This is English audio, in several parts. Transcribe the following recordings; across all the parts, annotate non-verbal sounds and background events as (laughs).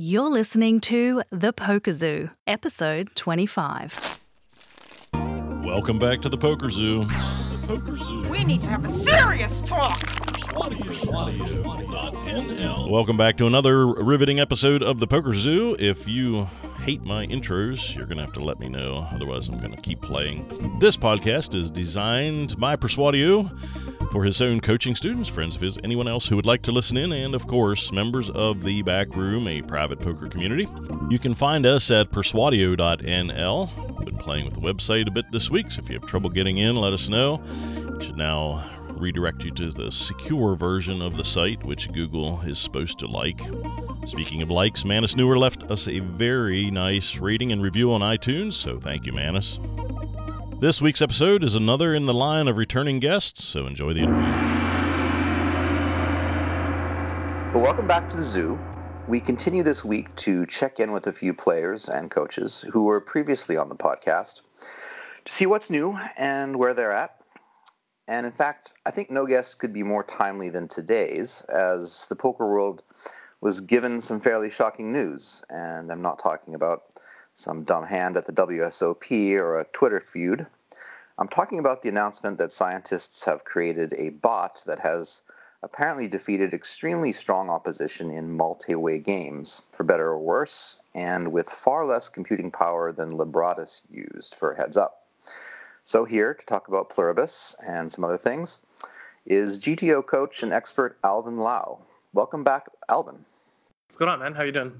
You're listening to The Poker Zoo, episode 25. Welcome back to the Poker Zoo. We need to have a serious talk. Welcome back to another riveting episode of the Poker Zoo. If you hate my intros, you're going to have to let me know. Otherwise, I'm going to keep playing. This podcast is designed by Persuadio for his own coaching students, friends of his, anyone else who would like to listen in, and of course, members of the Back Room, a private poker community. You can find us at persuadio.nl. Been playing with the website a bit this week, so if you have trouble getting in, let us know. It should now redirect you to the secure version of the site, which Google is supposed to like. Speaking of likes, Manus Newer left us a very nice rating and review on iTunes, so thank you, Manus. This week's episode is another in the line of returning guests, so enjoy the interview. Well, welcome back to the zoo. We continue this week to check in with a few players and coaches who were previously on the podcast to see what's new and where they're at. And in fact, I think no guest could be more timely than today's, as the poker world was given some fairly shocking news. And I'm not talking about some dumb hand at the WSOP or a Twitter feud. I'm talking about the announcement that scientists have created a bot that has apparently defeated extremely strong opposition in multi-way games, for better or worse, and with far less computing power than Libratus used for heads up. So here to talk about Pluribus and some other things is GTO coach and expert Alvin Lau. Welcome back, Alvin. What's going on, man? How you doing?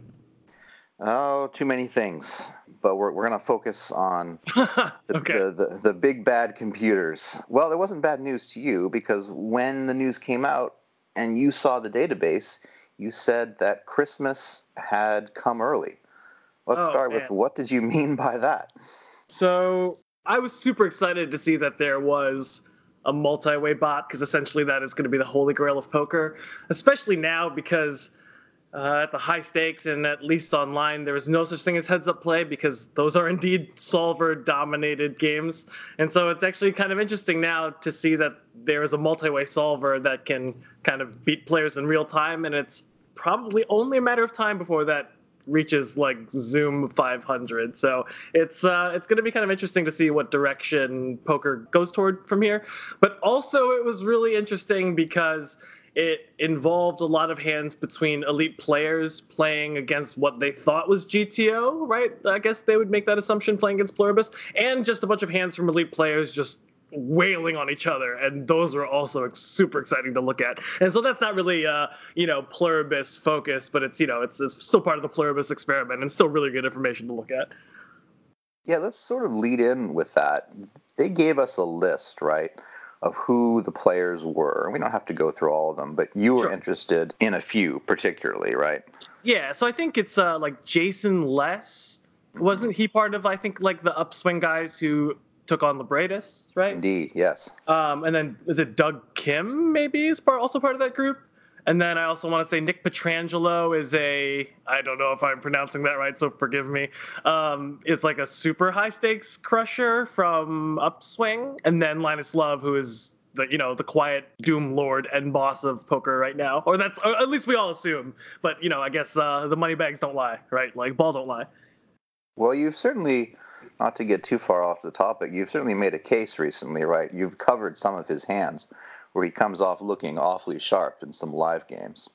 Oh, too many things. But we're, we're going to focus on (laughs) the, Okay. the, the, the big bad computers. Well, it wasn't bad news to you because when the news came out and you saw the database, you said that Christmas had come early. Let's Oh, start with what did you (laughs) mean by that? So I was super excited to see that there was a multi-way bot because essentially that is going to be the holy grail of poker, especially now because uh, at the high stakes and at least online there is no such thing as heads-up play because those are indeed solver-dominated games, and so it's actually kind of interesting now to see that there is a multi-way solver that can kind of beat players in real time, and it's probably only a matter of time before that reaches like Zoom 500. So it's uh, it's going to be kind of interesting to see what direction poker goes toward from here. But also, it was really interesting because it involved a lot of hands between elite players playing against what they thought was GTO, right? I guess they would make that assumption playing against Pluribus, and just a bunch of hands from elite players just wailing on each other and those were also ex- super exciting to look at and so that's not really uh you know pluribus focus but it's you know it's, it's still part of the pluribus experiment and still really good information to look at Yeah, let's sort of lead in with that. They gave us a list, right, of who the players were. We don't have to go through all of them, but you were Sure. interested in a few particularly, right? yeah so i think it's uh like Jason Les wasn't he part of i think like the upswing guys who took on Libratus, right? Indeed, yes. Um, and then is it Dong Kim maybe is part also part of that group? And then I also want to say Nick Petrangelo is a I don't know if I'm pronouncing that right, so forgive me. Um, is like a super high stakes crusher from Upswing, and then Linus Love, who is the you know the quiet doom lord and boss of poker right now, or that's or at least we all assume. But you know I guess uh, the money bags don't lie, right? Like ball don't lie. Well, you've certainly, not to get too far off the topic, you've certainly made a case recently, right? You've covered some of his hands where he comes off looking awfully sharp in some live games.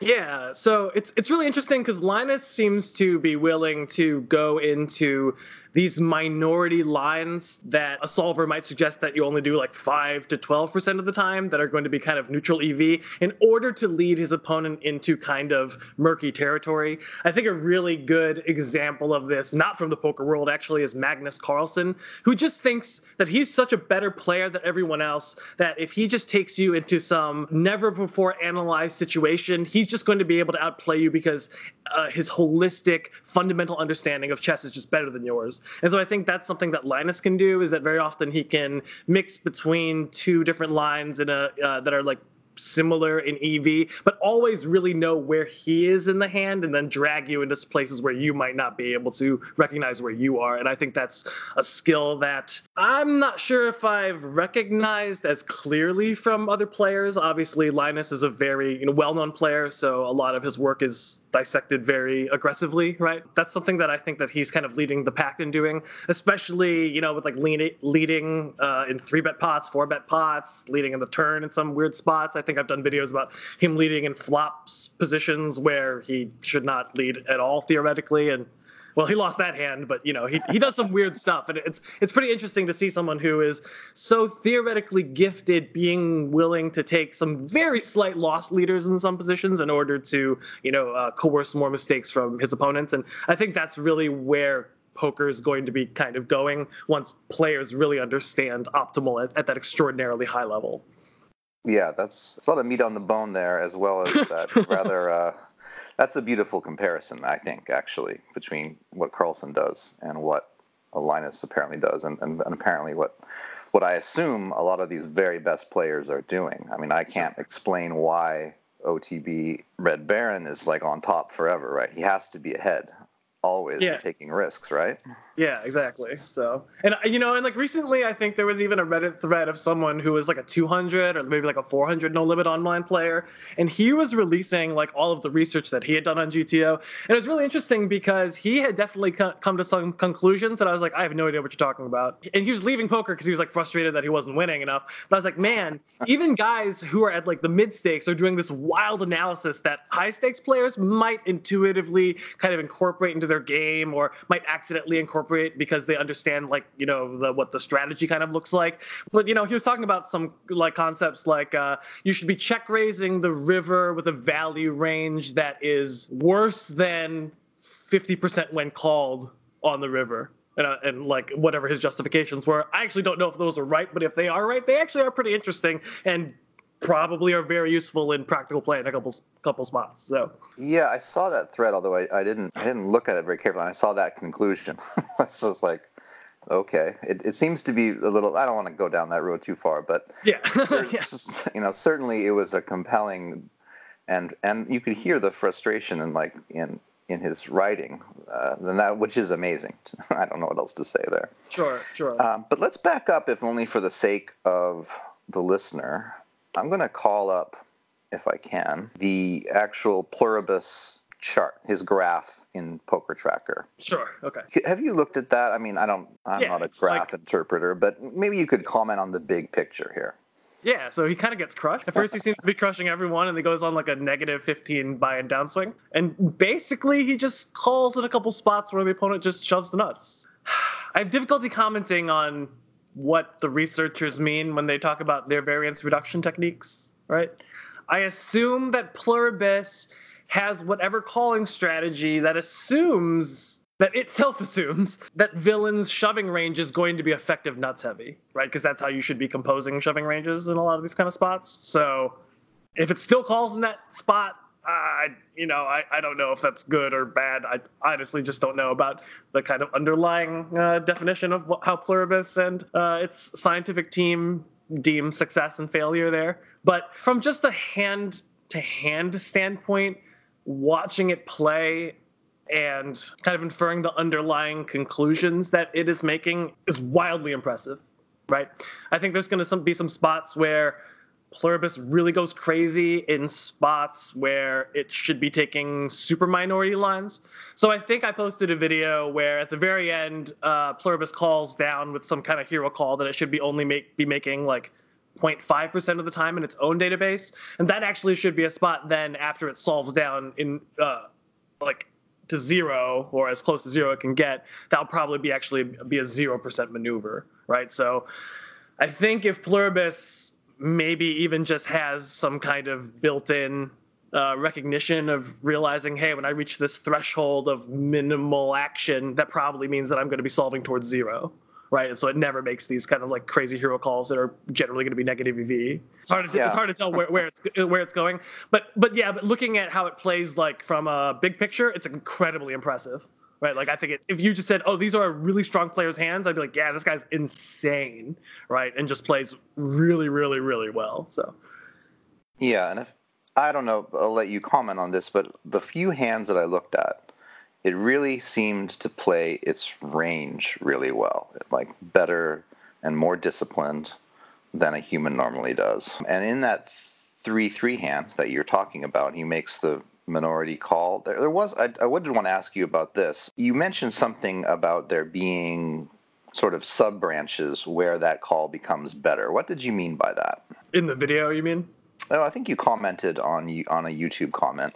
Yeah, so it's it's really interesting because Linus seems to be willing to go into these minority lines that a solver might suggest that you only do like 5 to 12% of the time that are going to be kind of neutral EV in order to lead his opponent into kind of murky territory. I think a really good example of this, not from the poker world actually, is Magnus Carlsen, who just thinks that he's such a better player than everyone else that if he just takes you into some never before analyzed situation, he's just going to be able to outplay you because uh, his holistic fundamental understanding of chess is just better than yours. And so I think that's something that Linus can do is that very often he can mix between two different lines in a uh, that are like similar in EV, but always really know where he is in the hand and then drag you into places where you might not be able to recognize where you are. And I think that's a skill that I'm not sure if I've recognized as clearly from other players. Obviously, Linus is a very you know, well-known player, so a lot of his work is dissected very aggressively, right? That's something that I think that he's kind of leading the pack in doing, especially you know with like leading uh, in three bet pots, four bet pots, leading in the turn in some weird spots. I think I've done videos about him leading in flops positions where he should not lead at all theoretically, and well, he lost that hand, but you know, he, he does some (laughs) weird stuff, and it's it's pretty interesting to see someone who is so theoretically gifted being willing to take some very slight loss leaders in some positions in order to you know uh, coerce more mistakes from his opponents, and I think that's really where poker is going to be kind of going once players really understand optimal at, at that extraordinarily high level. Yeah, that's a lot of meat on the bone there, as well as (laughs) that rather. Uh, that's a beautiful comparison, I think, actually, between what Carlsen does and what Linus apparently does, and, and, and apparently what what I assume a lot of these very best players are doing. I mean, I can't explain why OTB Red Baron is like on top forever, right? He has to be ahead always yeah. taking risks, right? Yeah, exactly. So, and you know, and like recently, I think there was even a Reddit thread of someone who was like a 200 or maybe like a 400 no limit online player, and he was releasing like all of the research that he had done on GTO, and it was really interesting because he had definitely come to some conclusions that I was like, I have no idea what you're talking about, and he was leaving poker because he was like frustrated that he wasn't winning enough. But I was like, man, (laughs) even guys who are at like the mid stakes are doing this wild analysis that high stakes players might intuitively kind of incorporate into their game or might accidentally incorporate because they understand like you know the, what the strategy kind of looks like but you know he was talking about some like concepts like uh, you should be check raising the river with a value range that is worse than 50% when called on the river and, uh, and like whatever his justifications were. I actually don't know if those are right, but if they are right, they actually are pretty interesting and probably are very useful in practical play in a couple couple spots. So yeah, I saw that thread, although I, I didn't I didn't look at it very carefully. And I saw that conclusion. (laughs) so it's like, okay, it, it seems to be a little. I don't want to go down that road too far, but (laughs) yeah, (laughs) yeah. you know, certainly it was a compelling, and and you could hear the frustration and like in in his writing, uh, than that, which is amazing. I don't know what else to say there. Sure, sure. Um, but let's back up, if only for the sake of the listener. I'm going to call up, if I can, the actual pluribus chart, his graph in Poker Tracker. Sure. Okay. Have you looked at that? I mean, I don't. I'm yeah, not a graph like, interpreter, but maybe you could comment on the big picture here. Yeah, so he kind of gets crushed. At first, he seems to be crushing everyone, and he goes on like a negative 15 buy and downswing. And basically, he just calls in a couple spots where the opponent just shoves the nuts. (sighs) I have difficulty commenting on what the researchers mean when they talk about their variance reduction techniques, right? I assume that Pluribus has whatever calling strategy that assumes that itself assumes that villain's shoving range is going to be effective nuts heavy, right? Because that's how you should be composing shoving ranges in a lot of these kind of spots. So if it still calls in that spot, I, you know, I, I don't know if that's good or bad. I honestly just don't know about the kind of underlying uh, definition of how Pluribus and uh, its scientific team deem success and failure there. But from just a hand to hand standpoint, watching it play and kind of inferring the underlying conclusions that it is making is wildly impressive, right? I think there's going to be some spots where Pluribus really goes crazy in spots where it should be taking super minority lines. So I think I posted a video where at the very end, uh, Pluribus calls down with some kind of hero call that it should be only make be making like 0.5% of the time in its own database, and that actually should be a spot then after it solves down in uh, like to zero or as close to zero it can get. That'll probably be actually be a zero percent maneuver, right? So I think if Pluribus maybe even just has some kind of built-in uh, recognition of realizing, hey, when I reach this threshold of minimal action, that probably means that I'm going to be solving towards zero, right? And so it never makes these kind of like crazy hero calls that are generally going to be negative EV. It's hard to yeah. it's hard to tell where, where it's where it's going, but but yeah, but looking at how it plays like from a big picture, it's incredibly impressive right? Like I think it, if you just said, "Oh, these are really strong players' hands," I'd be like, "Yeah, this guy's insane," right? And just plays really, really, really well. So. Yeah, and if I don't know, I'll let you comment on this, but the few hands that I looked at, it really seemed to play its range really well, like better and more disciplined than a human normally does. And in that 3 3 hand that you're talking about, he makes the minority call. There, there was, I, I would want to ask you about this. You mentioned something about there being sort of sub branches where that call becomes better. What did you mean by that? In the video, you mean? Oh, I think you commented on on a YouTube comment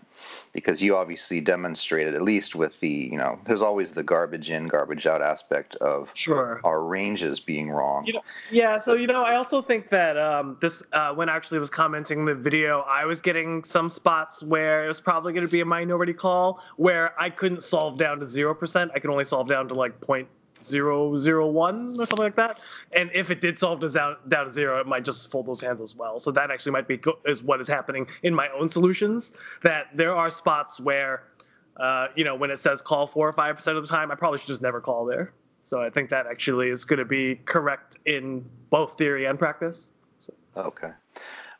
because you obviously demonstrated at least with the you know there's always the garbage in garbage out aspect of sure our ranges being wrong. You know, yeah, so you know I also think that um, this uh, when I actually was commenting the video, I was getting some spots where it was probably going to be a minority call where I couldn't solve down to zero percent. I could only solve down to like point zero zero one or something like that. And if it did solve down down to zero, it might just fold those hands as well. So that actually might be is what is happening in my own solutions. That there are spots where, uh, you know, when it says call four or five percent of the time, I probably should just never call there. So I think that actually is going to be correct in both theory and practice. So. Okay.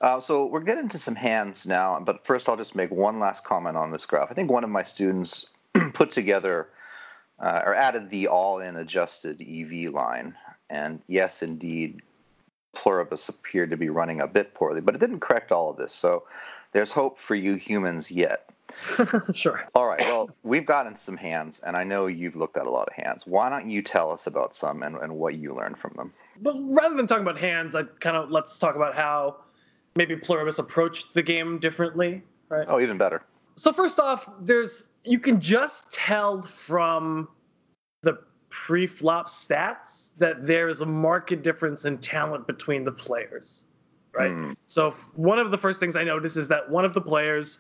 Uh, so we're getting to some hands now, but first I'll just make one last comment on this graph. I think one of my students (clears throat) put together uh, or added the all-in adjusted EV line. And yes, indeed, Pluribus appeared to be running a bit poorly, but it didn't correct all of this. So there's hope for you humans yet. (laughs) sure. All right. Well, we've gotten some hands, and I know you've looked at a lot of hands. Why don't you tell us about some and, and what you learned from them? But rather than talking about hands, I kind of let's talk about how maybe Pluribus approached the game differently, right? Oh, even better. So first off, there's you can just tell from the pre-flop stats that there is a marked difference in talent between the players right? Mm. so one of the first things i notice is that one of the players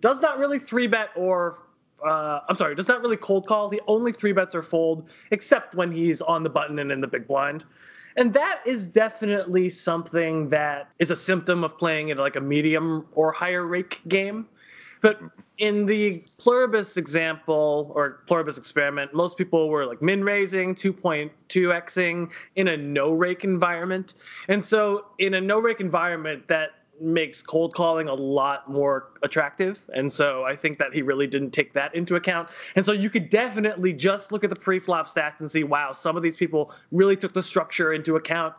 does not really three bet or uh, i'm sorry does not really cold call. He only three bets or fold except when he's on the button and in the big blind. And that is definitely something that is a symptom of playing in like a medium or higher rake game. But in the pluribus example or pluribus experiment, most people were like min raising, 2.2xing in a no rake environment. And so in a no rake environment, that makes cold calling a lot more attractive. And so I think that he really didn't take that into account. And so you could definitely just look at the pre-flop stats and see, wow, some of these people really took the structure into account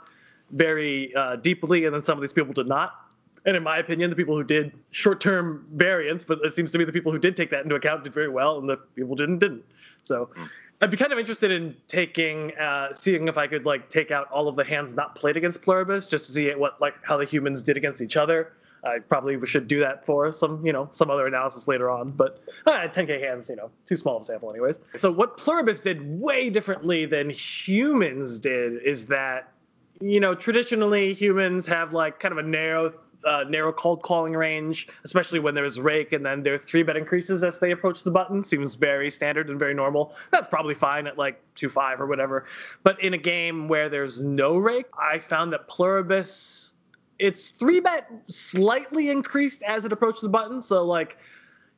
very uh, deeply, and then some of these people did not. And in my opinion, the people who did short-term variance, but it seems to me the people who did take that into account did very well, and the people didn't didn't. So. Mm. I'd be kind of interested in taking, uh, seeing if I could like take out all of the hands not played against Pluribus, just to see what like how the humans did against each other. I probably should do that for some, you know, some other analysis later on. But uh, 10k hands, you know, too small of a sample, anyways. So what Pluribus did way differently than humans did is that, you know, traditionally humans have like kind of a narrow uh, narrow cold calling range, especially when there's rake and then their three bet increases as they approach the button. Seems very standard and very normal. That's probably fine at like two five or whatever. But in a game where there's no rake, I found that Pluribus, its three bet slightly increased as it approached the button. So like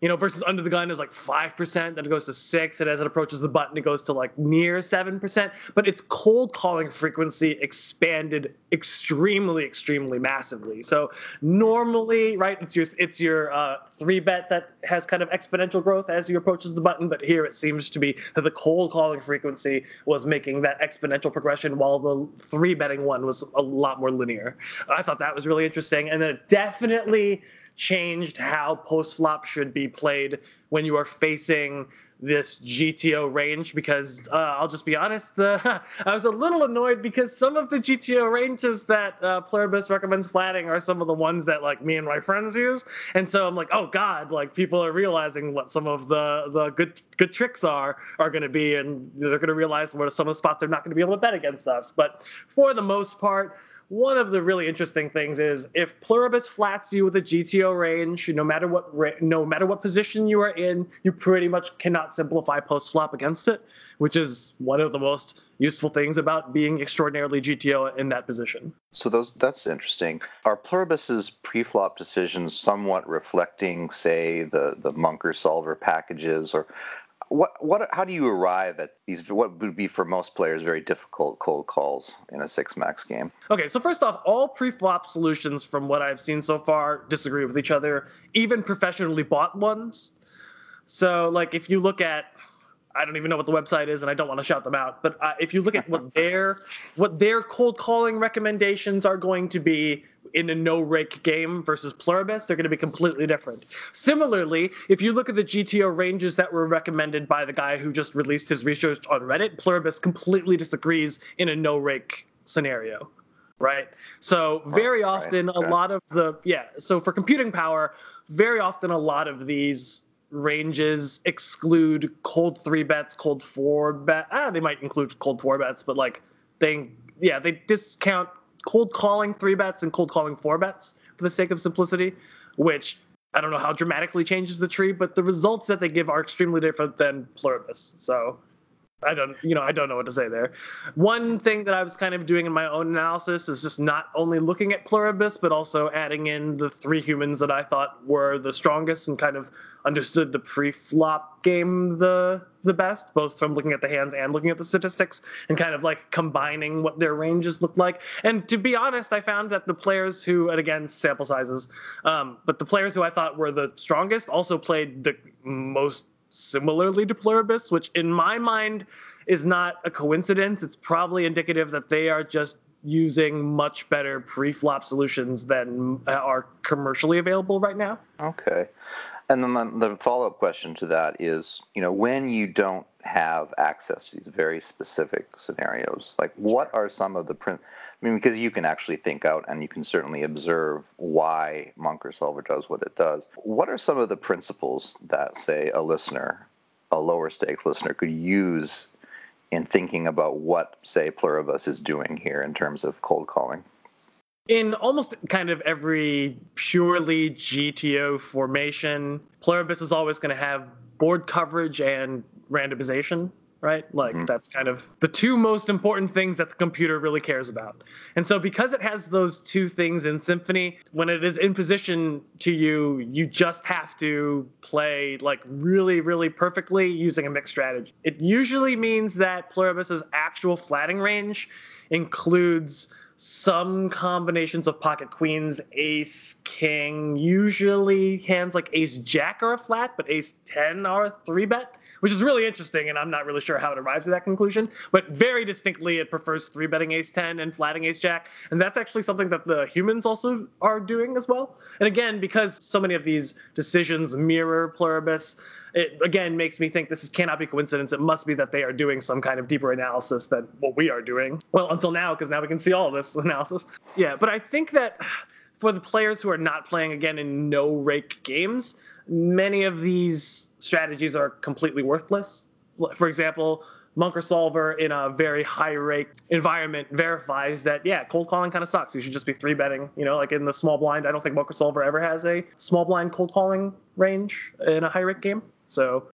you know, versus under the gun is like 5%, then it goes to 6 and as it approaches the button it goes to like near 7%, but its cold calling frequency expanded extremely extremely massively. So normally, right, it's your it's your uh, 3 bet that has kind of exponential growth as you approaches the button, but here it seems to be that the cold calling frequency was making that exponential progression while the 3 betting one was a lot more linear. I thought that was really interesting and then it definitely changed how post flop should be played when you are facing this GTO range because uh, I'll just be honest, the, (laughs) I was a little annoyed because some of the GTO ranges that uh, Pluribus recommends flatting are some of the ones that like me and my friends use, and so I'm like, oh god, like people are realizing what some of the the good good tricks are are going to be, and they're going to realize what some of the spots they're not going to be able to bet against us. But for the most part, one of the really interesting things is if pluribus flats you with a GTO range, no matter what no matter what position you are in, you pretty much cannot simplify post flop against it, which is one of the most useful things about being extraordinarily GTO in that position. So those that's interesting. Are pluribus's pre-flop decisions somewhat reflecting, say, the the MonkerSolver packages, or What what how do you arrive at these what would be for most players very difficult cold calls in a six max game? Okay, so first off, all pre-flop solutions from what I've seen so far disagree with each other, even professionally bought ones. So like if you look at I don't even know what the website is, and I don't want to shout them out. But uh, if you look at what their (laughs) what their cold calling recommendations are going to be in a no rake game versus Pluribus, they're going to be completely different. Similarly, if you look at the GTO ranges that were recommended by the guy who just released his research on Reddit, Pluribus completely disagrees in a no rake scenario. Right. So very often, okay. a lot of the yeah. So for computing power, very often a lot of these ranges exclude cold three bets, cold four bet. Ah, they might include cold four bets, but like they, yeah, they discount cold calling three bets and cold calling four bets for the sake of simplicity, which I don't know how dramatically changes the tree, but the results that they give are extremely different than Pluribus. So I don't, you know, I don't know what to say there. One thing that I was kind of doing in my own analysis is just not only looking at Pluribus, but also adding in the three humans that I thought were the strongest and kind of understood the pre-flop game the the best, both from looking at the hands and looking at the statistics, and kind of like combining what their ranges look like. And to be honest, I found that the players who, and again, sample sizes, um, but the players who I thought were the strongest also played the most similarly to Pluribus, which in my mind is not a coincidence. It's probably indicative that they are just using much better pre-flop solutions than are commercially available right now. Okay. And then the follow-up question to that is, you know, when you don't have access to these very specific scenarios, like what are some of the print? I mean, because you can actually think out and you can certainly observe why Monk Solver does what it does. What are some of the principles that, say, a listener, a lower stakes listener, could use in thinking about what, say, Pluribus is doing here in terms of cold calling? In almost kind of every purely GTO formation, Pluribus is always going to have board coverage and randomization, right? Like mm-hmm. that's kind of the two most important things that the computer really cares about. And so because it has those two things in Symphony, when it is in position to you, you just have to play like really, really perfectly using a mixed strategy. It usually means that Pluribus's actual flatting range includes some combinations of pocket queens, ace, king. Usually hands like ace jack are a flat, but ace 10 are a three bet, which is really interesting. And I'm not really sure how it arrives at that conclusion. But very distinctly, it prefers three betting ace 10 and flatting ace jack. And that's actually something that the humans also are doing as well. And again, because so many of these decisions mirror Pluribus, it again makes me think this is, cannot be coincidence. It must be that they are doing some kind of deeper analysis than what we are doing. Well, until now, because now we can see all this (laughs) analysis. Yeah, but I think that for the players who are not playing again in no rake games, many of these strategies are completely worthless. For example, MonkerSolver in a very high rake environment verifies that yeah, cold calling kind of sucks. You should just be three betting. You know, like in the small blind, I don't think MonkerSolver ever has a small blind cold calling range in a high rake game. So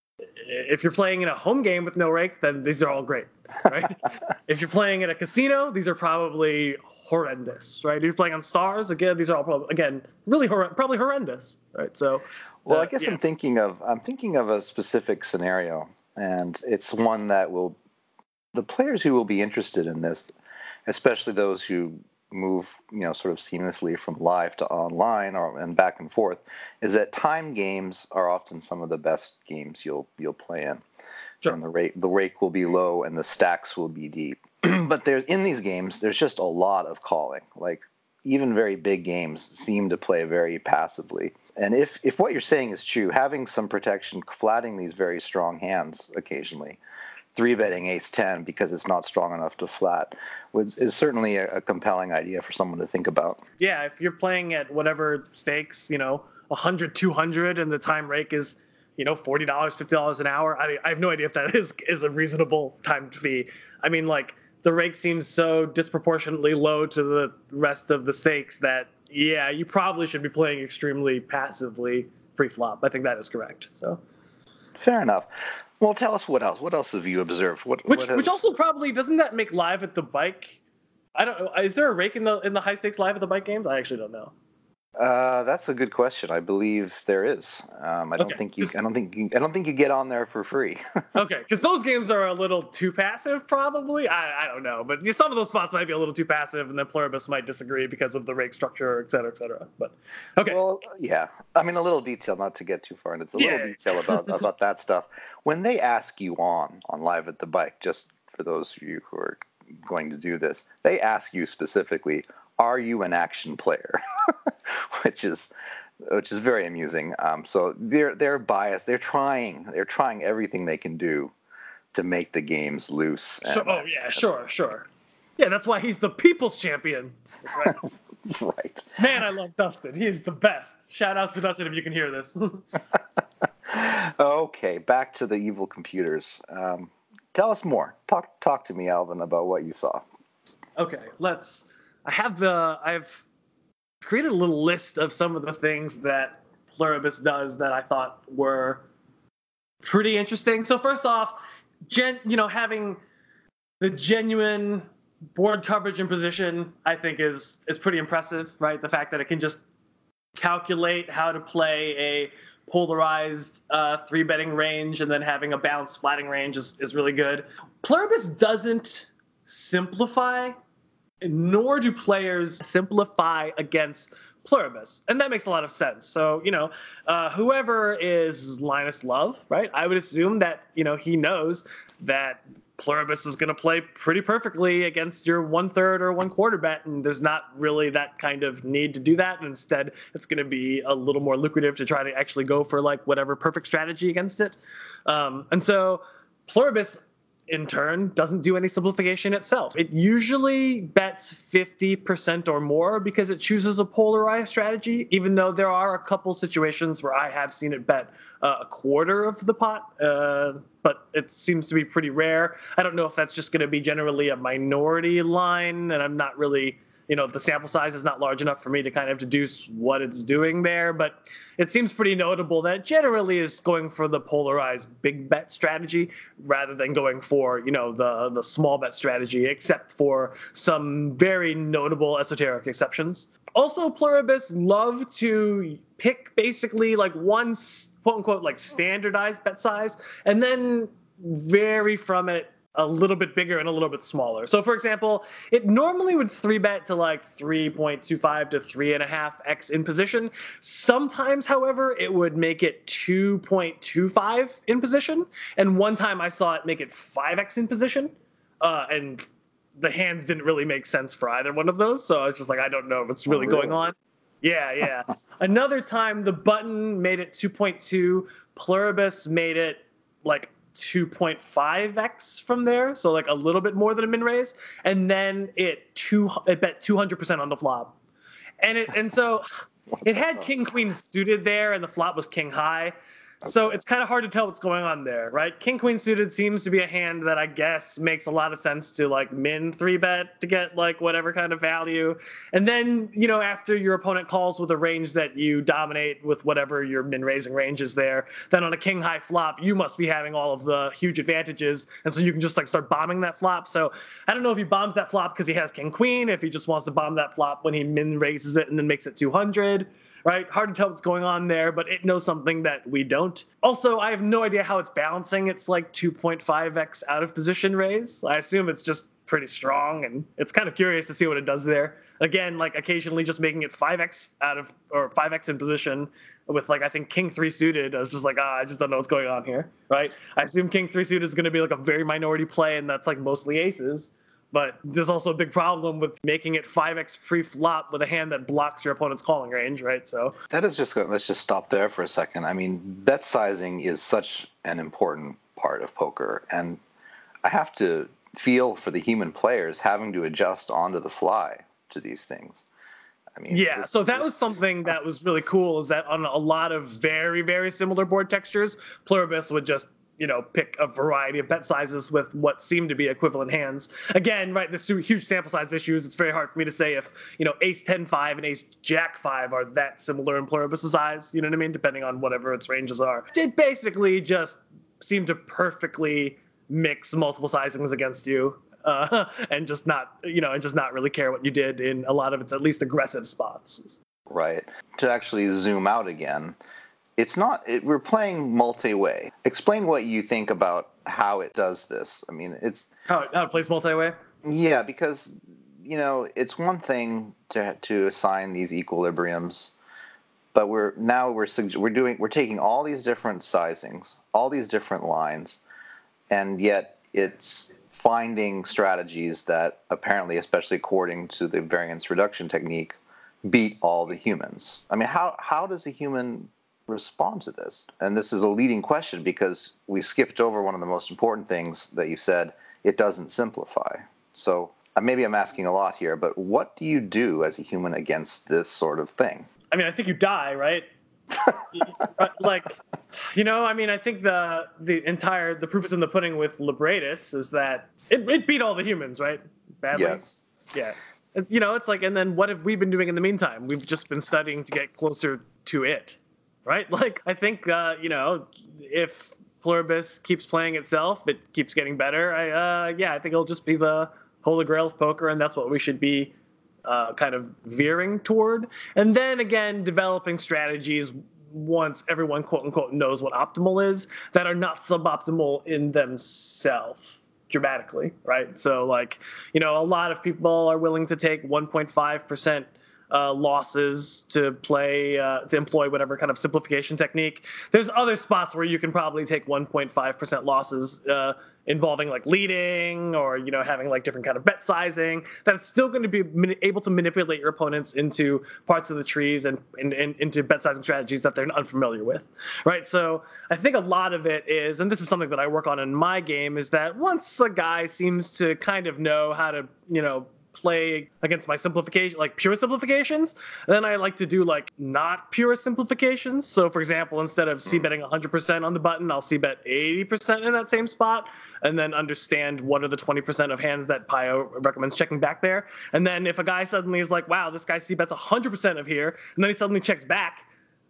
if you're playing in a home game with no rake, then these are all great, right? (laughs) if you're playing in a casino, these are probably horrendous, right? If you're playing on stars, again, these are all probably again really hor- probably horrendous, right? So, well, uh, I guess I'm thinking of I'm thinking of a specific scenario, and it's one that will the players who will be interested in this, especially those who move, you know, sort of seamlessly from live to online or and back and forth, is that time games are often some of the best games you'll you'll play in. Sure. And the rate the rake will be low and the stacks will be deep. (clears throat) but there's in these games, there's just a lot of calling. Like even very big games seem to play very passively. And if if what you're saying is true, having some protection, flatting these very strong hands occasionally three betting ace 10 because it's not strong enough to flat is certainly a, a, compelling idea for someone to think about. Yeah, if you're playing at whatever stakes, you know, 100, 200, and the time rake is, you know, $40, $50 an hour, I, I have no idea if that (laughs) is, is a reasonable timed fee. I mean, like, the rake seems so disproportionately low to the rest of the stakes that, yeah, you probably should be playing extremely passively pre-flop. I think that is correct. So. Fair enough. Well, tell us what else. What else have you observed? What, which what has... which also probably doesn't that make live at the bike? I don't know. Is there a rake in the in the high stakes live at the bike games? I actually don't know. Uh, that's a good question. I believe there is. Um, I don't Okay. think you. I don't think. You, I don't think you get on there for free. (laughs) Okay, because those games are a little too passive, probably. I, I don't know, but some of those spots might be a little too passive, and then Pluribus might disagree because of the rake structure, et cetera, et cetera. But okay, Well, yeah. I mean, a little detail, not to get too far and It's a little detail about (laughs) about that stuff. When they ask you on on live at the bike, just for those of you who are going to do this, they ask you specifically, "Are you an action player?" (laughs) which is which is very amusing. Um, so they're they're biased. They're trying. They're trying everything they can do to make the games loose. Sure- oh yeah, sure, sure. Yeah, that's why he's the people's champion. Right. (laughs) right. Man, I love Dustin. He is the best. Shout outs to Dustin if you can hear this. (laughs) okay, back to the evil computers. Um, tell us more. Talk talk to me, Alvin, about what you saw. okay, let's. I have the. I've created a little list of some of the things that Pluribus does that I thought were pretty interesting. So first off, gen, you know, having the genuine board coverage and position, I think is is pretty impressive, right? The fact that it can just calculate how to play a polarized uh, three betting range and then having a balanced flatting range is, is really good. Pluribus doesn't simplify, nor do players simplify against Pluribus. And that makes a lot of sense. So, you know, uh, whoever is Linus Love, right? I would assume that, you know, he knows that Pluribus is going to play pretty perfectly against your one third or one quarter bet, and there's not really that kind of need to do that. And instead, it's going to be a little more lucrative to try to actually go for like whatever perfect strategy against it. Um, and so, Pluribus, in turn, doesn't do any simplification itself. It usually bets 50% or more because it chooses a polarized strategy, even though there are a couple situations where I have seen it bet uh, a quarter of the pot, uh, but it seems to be pretty rare. I don't know if that's just going to be generally a minority line, and I'm not really you know the sample size is not large enough for me to kind of deduce what it's doing there but it seems pretty notable that generally is going for the polarized big bet strategy rather than going for you know the the small bet strategy except for some very notable esoteric exceptions. Also pluribus love to pick basically like one quote unquote like standardized bet size and then vary from it a little bit bigger and a little bit smaller. So, for example, it normally would three bet to like 3.25 to 3.5x in position. Sometimes, however, it would make it 2.25 in position. And one time I saw it make it 5x in position. Uh, and the hands didn't really make sense for either one of those. So I was just like, I don't know what's really, really? going on. Yeah, yeah. (laughs) Another time, the button made it 2.2. Pluribus made it like 2.5x from there, so like a little bit more than a min raise, and then it two it bet 200% on the flop, and it and so (laughs) it had king queen suited there, and the flop was king high. So it's kind of hard to tell what's going on there, right? King queen suited seems to be a hand that I guess makes a lot of sense to like min three bet to get like whatever kind of value. And then, you know, after your opponent calls with a range that you dominate with whatever your min raising range is there, then on a king high flop, you must be having all of the huge advantages. And so you can just like start bombing that flop. So I don't know if he bombs that flop because he has king queen, if he just wants to bomb that flop when he min raises it and then makes it 200 right? Hard to tell what's going on there, but it knows something that we don't. Also, I have no idea how it's balancing. It's like 2.5x out of position raise. I assume it's just pretty strong, and it's kind of curious to see what it does there. Again, like occasionally just making it 5x out of or 5x in position with like I think king three suited. I was just like, ah, I just don't know what's going on here, right? I assume king three suited is going to be like a very minority play, and that's like mostly aces. But there's also a big problem with making it 5x pre-flop with a hand that blocks your opponent's calling range, right? So That is just let's just stop there for a second. I mean, bet sizing is such an important part of poker, and I have to feel for the human players having to adjust onto the fly to these things. I mean, yeah, this- so that this- was something that was really cool. Is that on a lot of very very similar board textures, Pluribus would just you know pick a variety of bet sizes with what seem to be equivalent hands. Again, right, there's huge sample size issues. It's very hard for me to say if you know Ace 10 5 and Ace Jack 5 are that similar in Pluribus's size, You know what I mean? Depending on whatever its ranges are. It basically just seemed to perfectly mix multiple sizings against you. Uh, (laughs) and just not, you know, and just not really care what you did in a lot of its at least aggressive spots. right? To actually zoom out again, it's not. It, we're playing multi-way. Explain what you think about how it does this. I mean, it's How, how it plays multi-way? yeah, because you know it's one thing to to assign these equilibriums, but we're now we're we're doing we're taking all these different sizings, all these different lines, and yet it's finding strategies that apparently, especially according to the variance reduction technique, beat all the humans. I mean, how how does a human respond to this? And this is a leading question because we skipped over one of the most important things that you said. It doesn't simplify. So uh, maybe I'm asking a lot here, but what do you do as a human against this sort of thing? I mean, I think you die, right? (laughs) But, like, you know, I mean, I think the the entire the proof is in the pudding with Libratus is that it, it beat all the humans, right? Badly. Yes. Yeah. You know, it's like, and then what have we been doing in the meantime? We've just been studying to get closer to it, right? (laughs) Like, I think, uh, you know, if Pluribus keeps playing itself, it keeps getting better. I, uh, yeah, I think it'll just be the holy grail of poker, and that's what we should be uh, kind of veering toward. And then again, developing strategies once everyone quote unquote knows what optimal is that are not suboptimal in themselves dramatically, right? So like, you know, a lot of people are willing to take 1.5% uh, losses to play uh, to employ whatever kind of simplification technique. There's other spots where you can probably take 1.5% losses uh, involving like leading or you know having like different kind of bet sizing. That's still going to be able to manipulate your opponents into parts of the trees and, and, and into bet sizing strategies that they're unfamiliar with, right? So I think a lot of it is, and this is something that I work on in my game, is that once a guy seems to kind of know how to you know play against my simplification, like pure simplifications. Then I like to do like not pure simplifications. So, for example, instead of c betting 100% on the button, I'll c bet 80% in that same spot, and then understand what are the 20% of hands that Pio recommends checking back there. And then if a guy suddenly is like, wow, this guy c bets 100% of here, and then he suddenly checks back,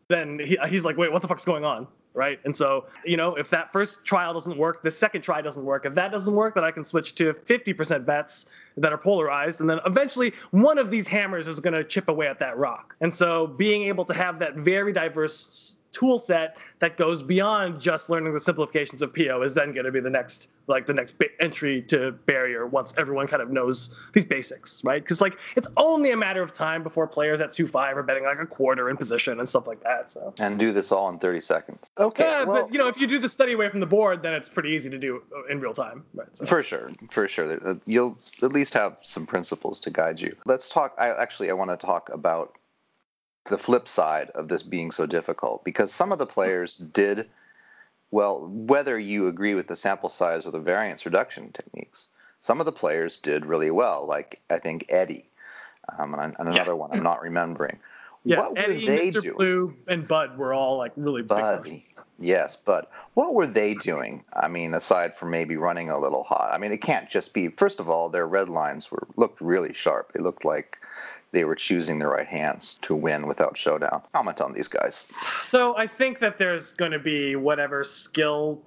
then he, he's like, wait, what the fuck's going on? Right. And so, you know, if that first trial doesn't work, the second try doesn't work. If that doesn't work, then I can switch to 50% bets that are polarized. And then eventually one of these hammers is going to chip away at that rock. And so being able to have that very diverse tool set that goes beyond just learning the simplifications of Pio is then going to be the next like the next ba- entry to barrier once everyone kind of knows these basics, right? Because like it's only a matter of time before players at two five are betting like a quarter in position and stuff like that. So And do this all in 30 seconds. Okay. yeah, well, but you know if you do the study away from the board, then it's pretty easy to do in real time, right? So. For sure, for sure. Uh, You'll at least have some principles to guide you. Let's talk. I actually I want to talk about the flip side of this being so difficult because some of the players did well. Whether you agree with the sample size or the variance reduction techniques, some of the players did really well. Like I think Eddie, um, and, and another one I'm not remembering. (laughs) Yeah, what were Eddie, they Mr. doing? Blue, and Bud were all like really big. Bud. functions. Yes, but what were they doing? I mean, aside from maybe running a little hot. I mean, it can't just be. First of all, their red lines were looked really sharp. They looked like they were choosing the right hands to win without showdown. Comment on these guys. So I think that there's going to be whatever skill.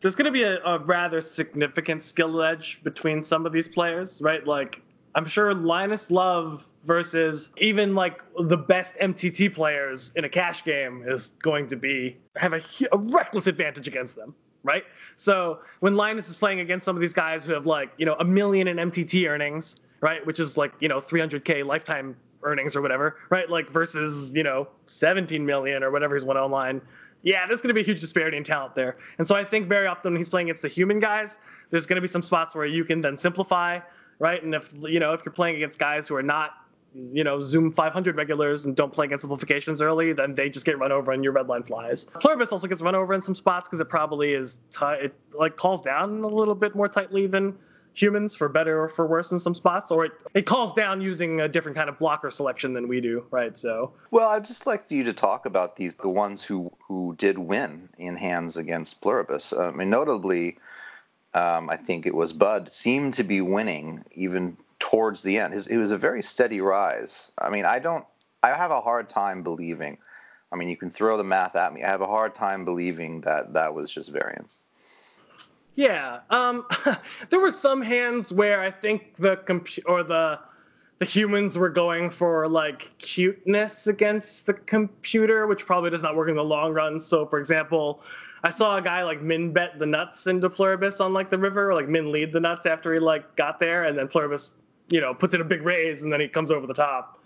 There's going to be a, a rather significant skill edge between some of these players, right? Like I'm sure Linus Love versus even like the best MTT players in a cash game is going to be have a, a reckless advantage against them, right? So when Linus is playing against some of these guys who have like you know a million in MTT earnings, right, which is like you know 300k lifetime earnings or whatever, right? Like versus you know 17 million or whatever he's won online. Yeah, there's going to be a huge disparity in talent there. And so I think very often when he's playing against the human guys, there's going to be some spots where you can then simplify, right? And if you know if you're playing against guys who are not you know, Zoom 500 regulars and don't play against simplifications early, then they just get run over and your red line flies. Pluribus also gets run over in some spots because it probably is tight. It like calls down a little bit more tightly than humans for better or for worse in some spots, or it, it calls down using a different kind of blocker selection than we do, right? So Well, I'd just like you to talk about these the ones who who did win in hands against Pluribus. I mean, notably, um, I think it was Bud seemed to be winning even towards the end. His, it was a very steady rise. I mean, I don't. I have a hard time believing. I mean, you can throw the math at me. I have a hard time believing that that was just variance. Yeah, um, (laughs) there were some hands where I think the compu- or the the humans were going for like cuteness against the computer, which probably does not work in the long run. So, for example, I saw a guy like min bet the nuts into Pluribus on like the river, like min lead the nuts after he like got there, and then Pluribus, you know, puts in a big raise and then he comes over the top.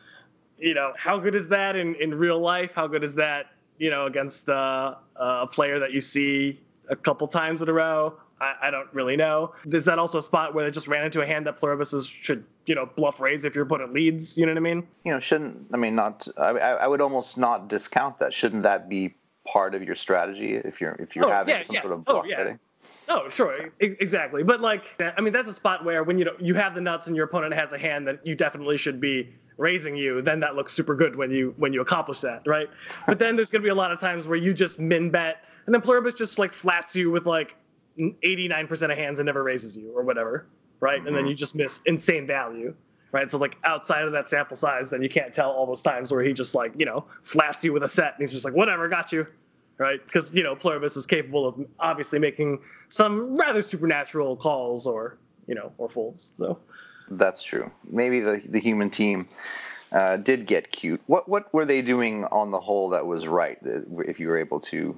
You know, how good is that in in real life? How good is that, you know, against uh, a player that you see a couple times in a row? I, I, don't really know. Is that also a spot where they just ran into a hand that Pluribus should, you know, bluff raise if your opponent leads? You know what I mean? You know, shouldn't I mean not? I, I would almost not discount that. Shouldn't that be part of your strategy if you're if you're oh, having yeah, some yeah. sort of oh, bluff yeah. betting? Oh, sure, exactly. But like, I mean, that's a spot where when you know you have the nuts and your opponent has a hand that you definitely should be raising you, then that looks super good when you when you accomplish that, right? (laughs) but then there's gonna be a lot of times where you just min bet, and then Pluribus just like flats you with like 89% of hands and never raises you or whatever, right? Mm-hmm. And then you just miss insane value, right? So like outside of that sample size, then you can't tell all those times where he just like you know flats you with a set and he's just like whatever, got you, right? Because you know Pluribus is capable of obviously making some rather supernatural calls or you know or folds. So that's true. Maybe the the human team. Uh, did get cute. What what were they doing on the whole that was right? If you were able to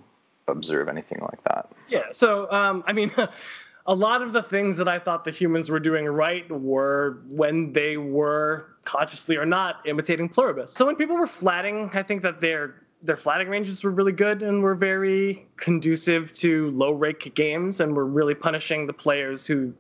observe anything like that. Yeah. So, um, I mean, (laughs) a lot of the things that I thought the humans were doing right were when they were consciously or not imitating Pluribus. So when people were flatting, I think that their their flatting ranges were really good and were very conducive to low rake games and were really punishing the players who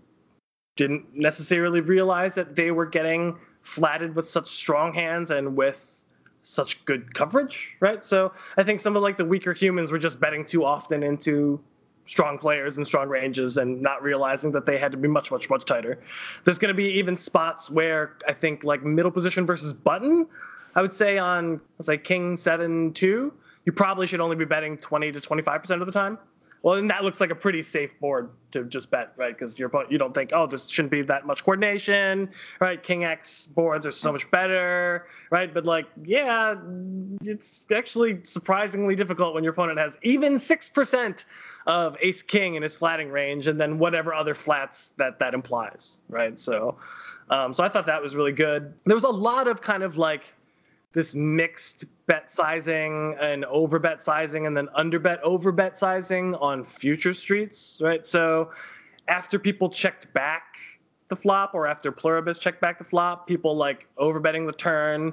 didn't necessarily realize that they were getting flatted with such strong hands and with such good coverage, right? So I think some of like the weaker humans were just betting too often into strong players and strong ranges and not realizing that they had to be much, much, much tighter. There's going to be even spots where I think like middle position versus button, I would say on let's say king seven two, you probably should only be betting 20 to 25 percent of the time. Well, then that looks like a pretty safe board to just bet, right? Because you're you don't think, oh, this shouldn't be that much coordination, right? King X boards are so much better, right? But like, yeah, it's actually surprisingly difficult when your opponent has even six percent of Ace King in his flatting range, and then whatever other flats that that implies, right? So, um, so I thought that was really good. There was a lot of kind of like this mixed bet sizing and over bet sizing and then under bet over bet sizing on future streets, right? So after people checked back the flop or after Pluribus checked back the flop, people like over betting the turn,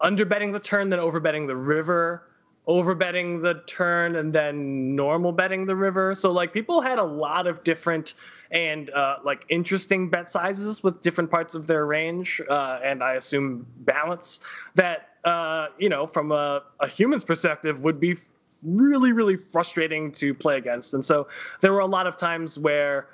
under betting the turn, then over betting the river, over betting the turn, and then normal betting the river. So like people had a lot of different and uh, like interesting bet sizes with different parts of their range, uh, and I assume balance that uh, you know from a, a human's perspective would be really really frustrating to play against. And so there were a lot of times where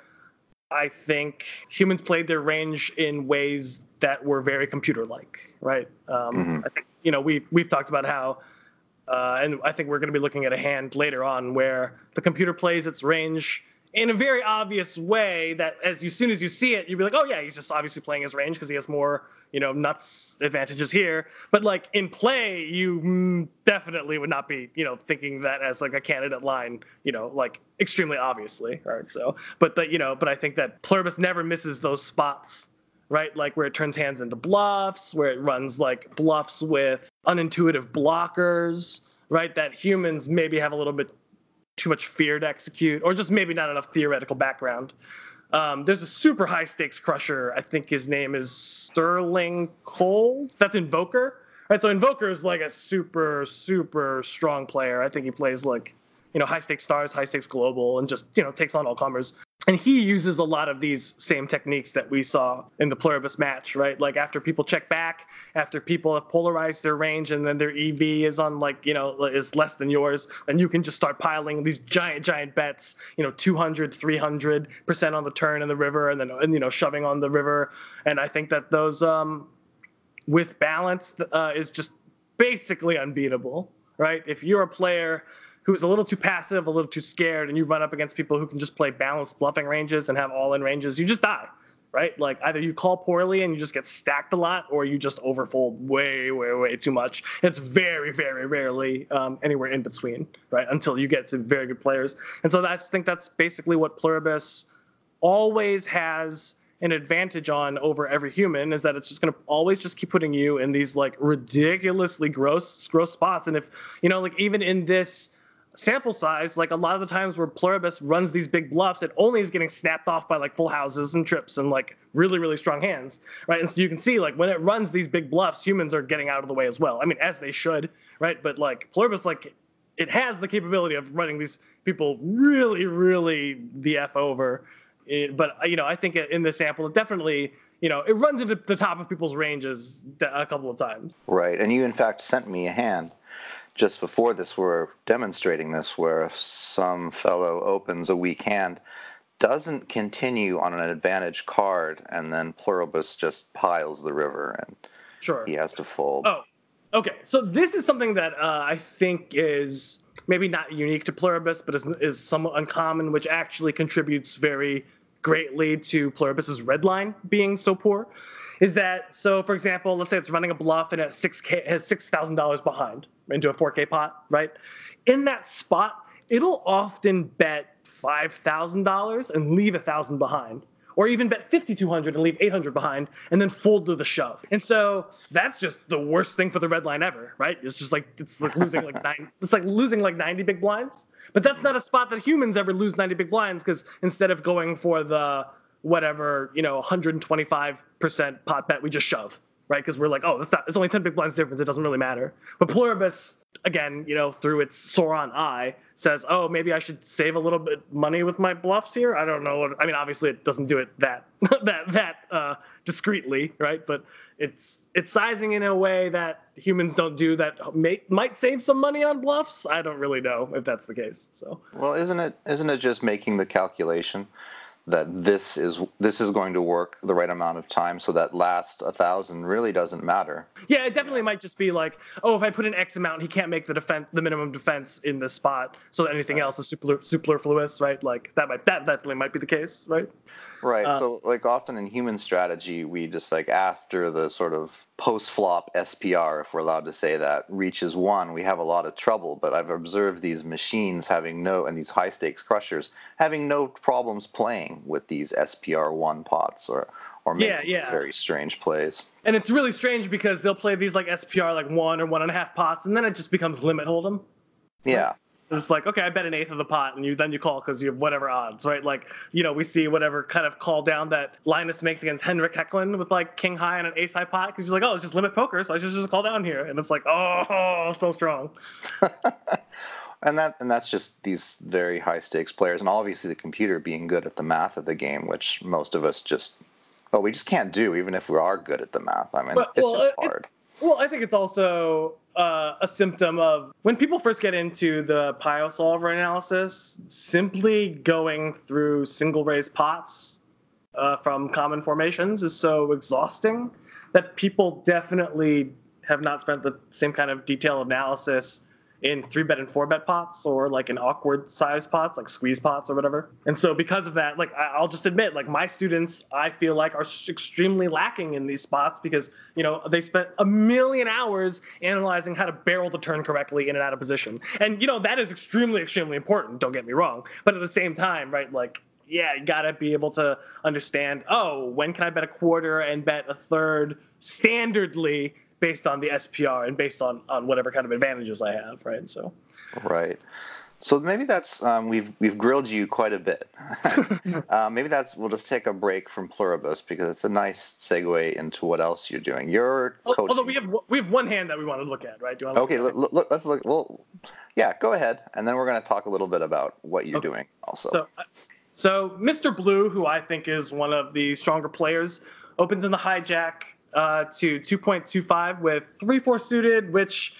I think humans played their range in ways that were very computer-like, right? Um, mm-hmm. I think you know we've we've talked about how. Uh, and I think we're going to be looking at a hand later on where the computer plays its range in a very obvious way that as, as soon as you see it, you'd be like, oh yeah, he's just obviously playing his range because he has more, you know, nuts advantages here. But like in play, you definitely would not be, you know, thinking that as like a candidate line, you know, like extremely obviously, right? So, but the, you know, but I think that Pluribus never misses those spots right? Like where it turns hands into bluffs, where it runs like bluffs with unintuitive blockers, right? That humans maybe have a little bit too much fear to execute, or just maybe not enough theoretical background. Um, there's a super high stakes crusher. I think his name is Sterling Cold. That's Invoker. Right, so Invoker is like a super, super strong player. I think he plays like, you know, high stakes stars, high stakes global, and just, you know, takes on all comers and he uses a lot of these same techniques that we saw in the pluribus match right? Like after people check back after people have polarized their range and then their ev is on like you know is less than yours and you can just start piling these giant giant bets you know 200 300 percent on the turn in the river and then and you know shoving on the river. And i think that those um with balance uh, is just basically unbeatable right? If you're a player who's a little too passive, a little too scared, and you run up against people who can just play balanced bluffing ranges and have all in ranges, you just die, right? Like either you call poorly and you just get stacked a lot, or you just overfold way, way, way too much. It's very, very rarely um, anywhere in between, right? Until you get to very good players. And so I think that's basically what Pluribus always has an advantage on over every human is that it's just going to always just keep putting you in these like ridiculously gross gross spots and if you know like even in this sample size like a lot of the times where pluribus runs these big bluffs it only is getting snapped off by like full houses and trips and like really really strong hands right? And so you can see like when it runs these big bluffs humans are getting out of the way as well. I mean as they should right? But like pluribus like it has the capability of running these people really really the f over. It, but uh, you know, I think in this sample, it definitely you know it runs into the top of people's ranges a couple of times. Right, and you in fact sent me a hand just before this. We're demonstrating this, where if some fellow opens a weak hand, doesn't continue on an advantage card, and then pluribus just piles the river, and sure he has to fold. Oh, okay. So this is something that uh, I think is maybe not unique to pluribus, but is, is somewhat uncommon, which actually contributes very greatly to Pluribus's red line being so poor is that so for example let's say it's running a bluff and it 6k has $6000 behind into a 4k pot right? In that spot it'll often bet $5000 and leave a thousand behind or even bet 5200 and leave 800 behind and then fold to the shove. And so that's just the worst thing for the red line ever right? It's just like it's like losing like (laughs) nine it's like losing like 90 big blinds. But that's not a spot that humans ever lose 90 big blinds because instead of going for the whatever you know 125% pot bet we just shove right because we're like oh that's not it's only 10 big blinds difference it doesn't really matter but pluribus again, you know, through its Sauron eye, says, "Oh, maybe I should save a little bit money with my bluffs here." I don't know. What, I mean, obviously, it doesn't do it that (laughs) that that uh, discreetly, right? But it's it's sizing in a way that humans don't do that may, might save some money on bluffs. I don't really know if that's the case. So, well, isn't it isn't it just making the calculation? That this is this is going to work the right amount of time so that last a thousand really doesn't matter. Yeah it definitely might just be like oh if i put in x amount he can't make the defense the minimum defense in this spot. So anything right. else is super, superfluous right? Like that might that definitely might be the case right Right. Uh, so, like often in human strategy, we just like after the sort of post flop SPR, if we're allowed to say that, reaches one, we have a lot of trouble. But I've observed these machines having no, and these high stakes crushers having no problems playing with these SPR one pots or or making yeah, yeah. very strange plays. And it's really strange because they'll play these like SPR like one or one and a half pots, and then it just becomes limit hold'em. Yeah. It's like, okay, I bet an eighth of the pot, and you then you call because you have whatever odds, right? Like, you know, we see whatever kind of call down that Linus makes against Henrik Hecklen with like king high and an ace high pot, because he's like, oh, it's just limit poker, so I should just call down here, and it's like, oh, so strong. (laughs) and that and that's just these very high stakes players, and obviously the computer being good at the math of the game, which most of us just, oh, we just can't do, even if we are good at the math. I mean, but, it's well, just hard. It, well, I think it's also uh, a symptom of when people first get into the PioSolver analysis, simply going through single raise pots uh, from common formations is so exhausting that people definitely have not spent the same kind of detailed analysis in three bet and four bet pots or like in awkward size pots like squeeze pots or whatever and so because of that like i'll just admit like my students i feel like are extremely lacking in these spots because you know they spent a million hours analyzing how to barrel the turn correctly in and out of position and you know that is extremely extremely important don't get me wrong but at the same time right like yeah, you gotta be able to understand. Oh, when can I bet a quarter and bet a third standardly based on the SPR and based on on whatever kind of advantages I have, right? So, right. So maybe that's um, we've we've grilled you quite a bit. (laughs) uh, maybe that's we'll just take a break from pluribus because it's a nice segue into what else you're doing. You're coaching. Although we have we have one hand that we want to look at, right? Do you want okay, look, look, let's look. Well, yeah, go ahead, and then we're going to talk a little bit about what you're okay. doing also. So, uh, so Mr. Blue, who I think is one of the stronger players, opens in the hijack uh, to 2.25 with 3 4 suited, which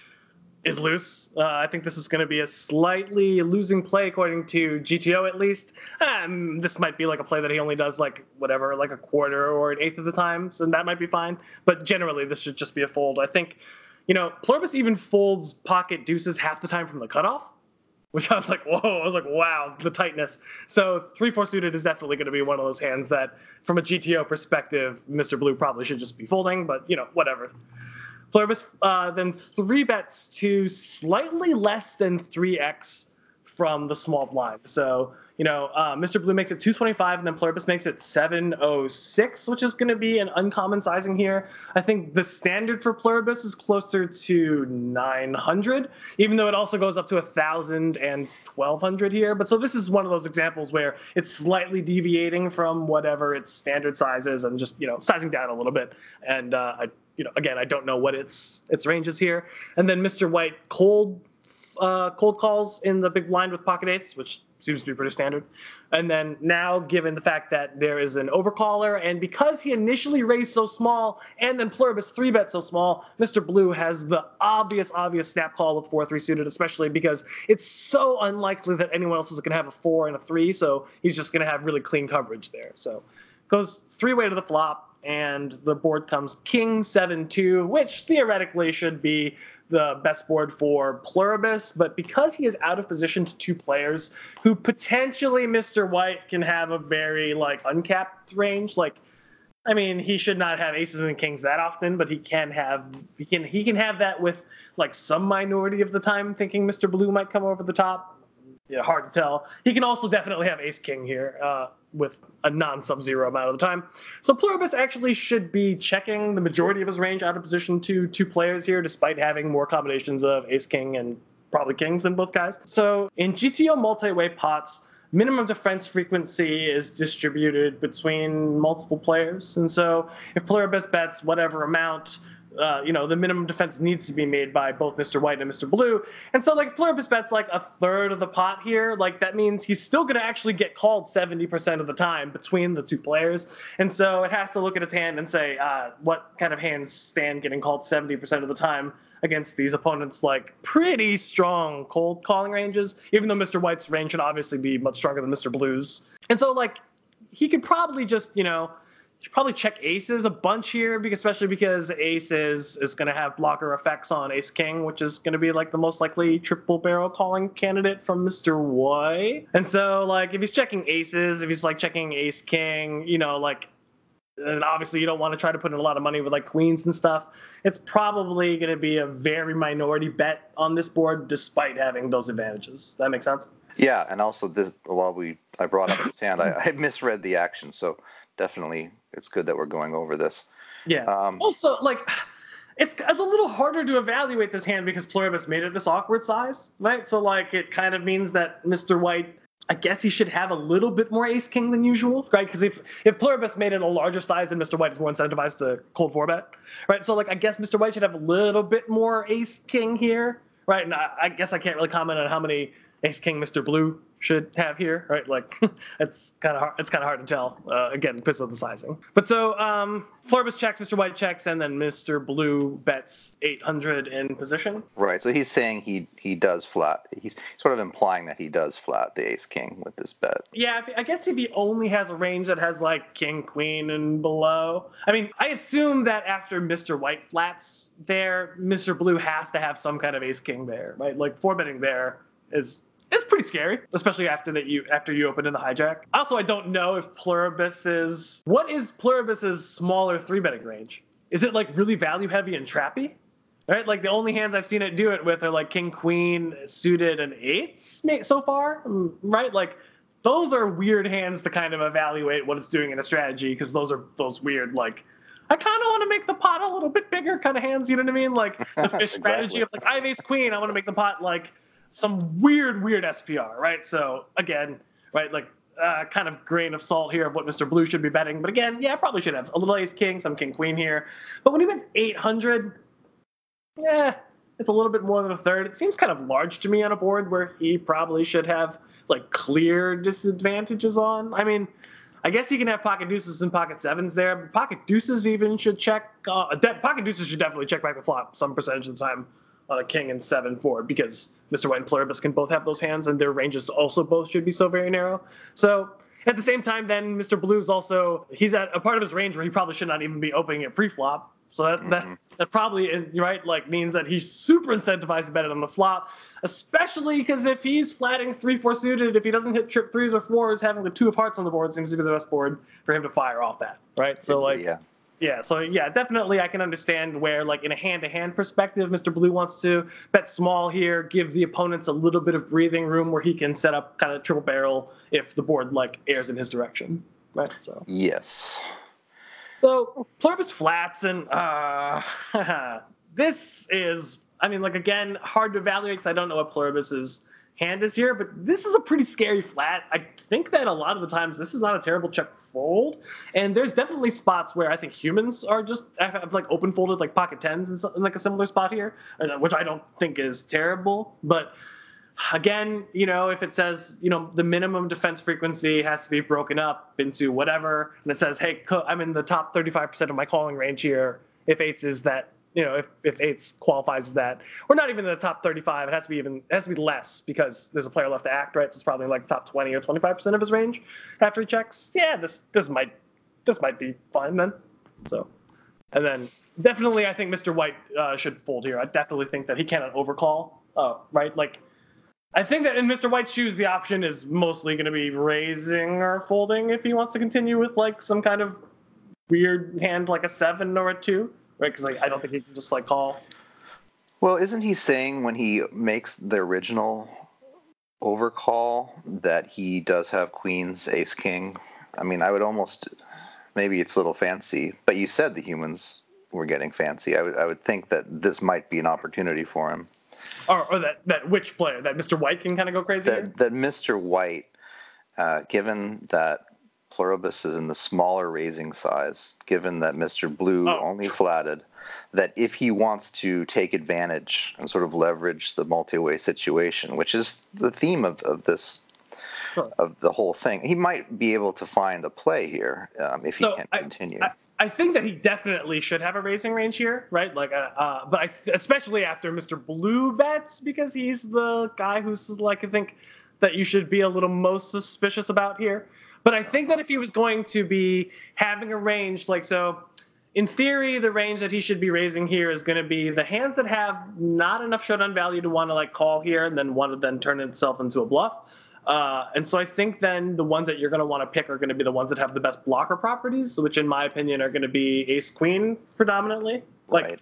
is loose. Uh, I think this is going to be a slightly losing play according to GTO at least. Um, this might be like a play that he only does like whatever, like a quarter or an eighth of the time, so that might be fine. But generally, this should just be a fold. I think, you know, Pluribus even folds pocket deuces half the time from the cutoff which I was like, whoa, I was like, wow, the tightness. So three four suited is definitely going to be one of those hands that, from a GTO perspective, Mr. Blue probably should just be folding, but you know, whatever. Pluribus uh, then three bets to slightly less than three x from the small blind. So, you know, uh, Mr. Blue makes it 225 and then Pluribus makes it 706, which is going to be an uncommon sizing here. I think the standard for Pluribus is closer to 900, even though it also goes up to 1,000 and 1,200 here. But so this is one of those examples where it's slightly deviating from whatever its standard size is and just, you know, sizing down a little bit. And uh, I, you know, again, I don't know what its its range is here. And then Mr. White cold uh, cold calls in the big blind with pocket eights, which seems to be pretty standard. And then now, given the fact that there is an overcaller, and because he initially raised so small, and then Pluribus three bet so small, Mr. Blue has the obvious, obvious snap call with four three suited, especially because it's so unlikely that anyone else is going to have a four and a three, so he's just going to have really clean coverage there. So goes three way to the flop. And the board comes King 7 2, which theoretically should be the best board for Pluribus, but because he is out of position to two players who potentially Mr. White can have a very like uncapped range, like I mean, he should not have aces and kings that often, but he can have he can he can have that with like some minority of the time thinking Mr. Blue might come over the top. Yeah, hard to tell. He can also definitely have ace king here. Uh, with a non sub zero amount of the time. So Pluribus actually should be checking the majority of his range out of position to two players here, despite having more combinations of ace king and probably kings than both guys. So in GTO multi way pots, minimum defense frequency is distributed between multiple players. And so if Pluribus bets whatever amount, uh, you know, the minimum defense needs to be made by both Mr. White and Mr. Blue. And so, like, Pluribus bets like a third of the pot here. Like, that means he's still going to actually get called 70% of the time between the two players. And so it has to look at his hand and say, uh, what kind of hands stand getting called 70% of the time against these opponents, like, pretty strong cold calling ranges, even though Mr. White's range should obviously be much stronger than Mr. Blue's. And so, like, he could probably just, you know, should probably check aces a bunch here, because, especially because aces is going to have blocker effects on ace king, which is going to be like the most likely triple barrel calling candidate from Mr. White. And so, like, if he's checking aces, if he's like checking ace king, you know, like, and obviously you don't want to try to put in a lot of money with like queens and stuff. It's probably going to be a very minority bet on this board, despite having those advantages. That makes sense. Yeah, and also this while we I brought up this hand, I, I misread the action, so definitely it's good that we're going over this. Yeah. Um, also, like, it's, it's a little harder to evaluate this hand because Pluribus made it this awkward size, right? So, like, it kind of means that Mr. White, I guess he should have a little bit more ace king than usual, right? Because if, if Pluribus made it a larger size, then Mr. White is more incentivized to cold four bet, right? So, like, I guess Mr. White should have a little bit more ace king here, right? And I, I guess I can't really comment on how many ace king Mr. Blue should have here, right? Like (laughs) it's kind of hard. It's kind of hard to tell. Uh, again, because of the sizing. But so um, Pluribus checks, Mr. White checks, and then Mr. Blue bets 800 in position. Right. So he's saying he he does flat. He's sort of implying that he does flat the Ace King with this bet. Yeah. If, I guess if he only has a range that has like King Queen and below. I mean, I assume that after Mr. White flats there, Mr. Blue has to have some kind of Ace King there, right? Like four betting there is it's pretty scary, especially after that you after you open in the hijack. Also, I don't know if Pluribus is what is Pluribus's smaller three betting range. Is it like really value heavy and trappy? Right, like the only hands I've seen it do it with are like king, queen, suited, and eights so far. Mm, right, like those are weird hands to kind of evaluate what it's doing in a strategy because those are those weird like I kind of want to make the pot a little bit bigger kind of hands. You know what I mean? Like the (laughs) fish exactly. strategy of like I have ace queen. I want to make the pot like some weird, weird SPR, right? So again, right, like uh, kind of grain of salt here of what Mr. Blue should be betting. But again, yeah, probably should have a little ace king, some king queen here. But when he bets 800, yeah, it's a little bit more than a third. It seems kind of large to me on a board where he probably should have like clear disadvantages on. I mean, I guess he can have pocket deuces and pocket sevens there, but pocket deuces even should check. Uh, de- pocket deuces should definitely check back the flop some percentage of the time a king and seven four because Mr. White and Pluribus can both have those hands and their ranges also both should be so very narrow. So at the same time, then Mr. Blue's also he's at a part of his range where he probably should not even be opening it pre-flop. So that, mm-hmm. that that probably right like means that he's super incentivized to bet it on the flop, especially because if he's flatting three four suited, if he doesn't hit trip threes or fours, having the two of hearts on the board seems to be the best board for him to fire off that. Right. So like yeah. Yeah, so yeah, definitely I can understand where, like, in a hand to hand perspective, Mr. Blue wants to bet small here, give the opponents a little bit of breathing room where he can set up kind of triple barrel if the board, like, airs in his direction. Right? So, Yes. so Pluribus flats, and uh, (laughs) this is, I mean, like, again, hard to evaluate because I don't know what Pluribus's hand is here, but this is a pretty scary flat. I think that a lot of the times this is not a terrible check fold, and there's definitely spots where I think humans are just have like open folded like pocket tens in, some, in like a similar spot here, uh, which I don't think is terrible, but. Again, you know, if it says, you know, the minimum defense frequency has to be broken up into whatever, and it says, hey, I'm in the top 35% of my calling range here. If eights is that you know, if, if eights qualifies as that, we're not even in the top 35. It has to be even, it has to be less because there's a player left to act, right? So it's probably like top 20 or 25% of his range after he checks. Yeah, this, this might, this might be fine then. So, and then definitely I think Mr. White uh, should fold here. I definitely think that he cannot overcall, uh, right? Like, I think that in Mr. White's shoes, the option is mostly going to be raising or folding if he wants to continue with like some kind of weird hand like a seven or a two right? Because like I don't think he can just like call. Well, isn't he saying when he makes the original overcall that he does have queens, ace, king? I mean, I would almost maybe it's a little fancy, but you said the humans were getting fancy. I would I would think that this might be an opportunity for him. Or, or that that which player that Mr. White can kind of go crazy. That that Mr. White, uh, given that Pluribus is in the smaller raising size, given that Mr. Blue Oh, only flatted, that if he wants to take advantage and sort of leverage the multi-way situation, which is the theme of, of this Sure. of the whole thing, he might be able to find a play here um, if he can I- continue. I, I think that he definitely should have a raising range here, right? Like, uh, uh, but I, especially after Mr. Blue bets because he's the guy who's like I think that you should be a little most suspicious about here. But I think that if he was going to be having a range like so, in theory, the range that he should be raising here is going to be the hands that have not enough showdown value to want to like call here and then want to then turn itself into a bluff. Uh, and so I think then the ones that you're going to want to pick are going to be the ones that have the best blocker properties, which in my opinion are going to be ace queen predominantly. Like, Right.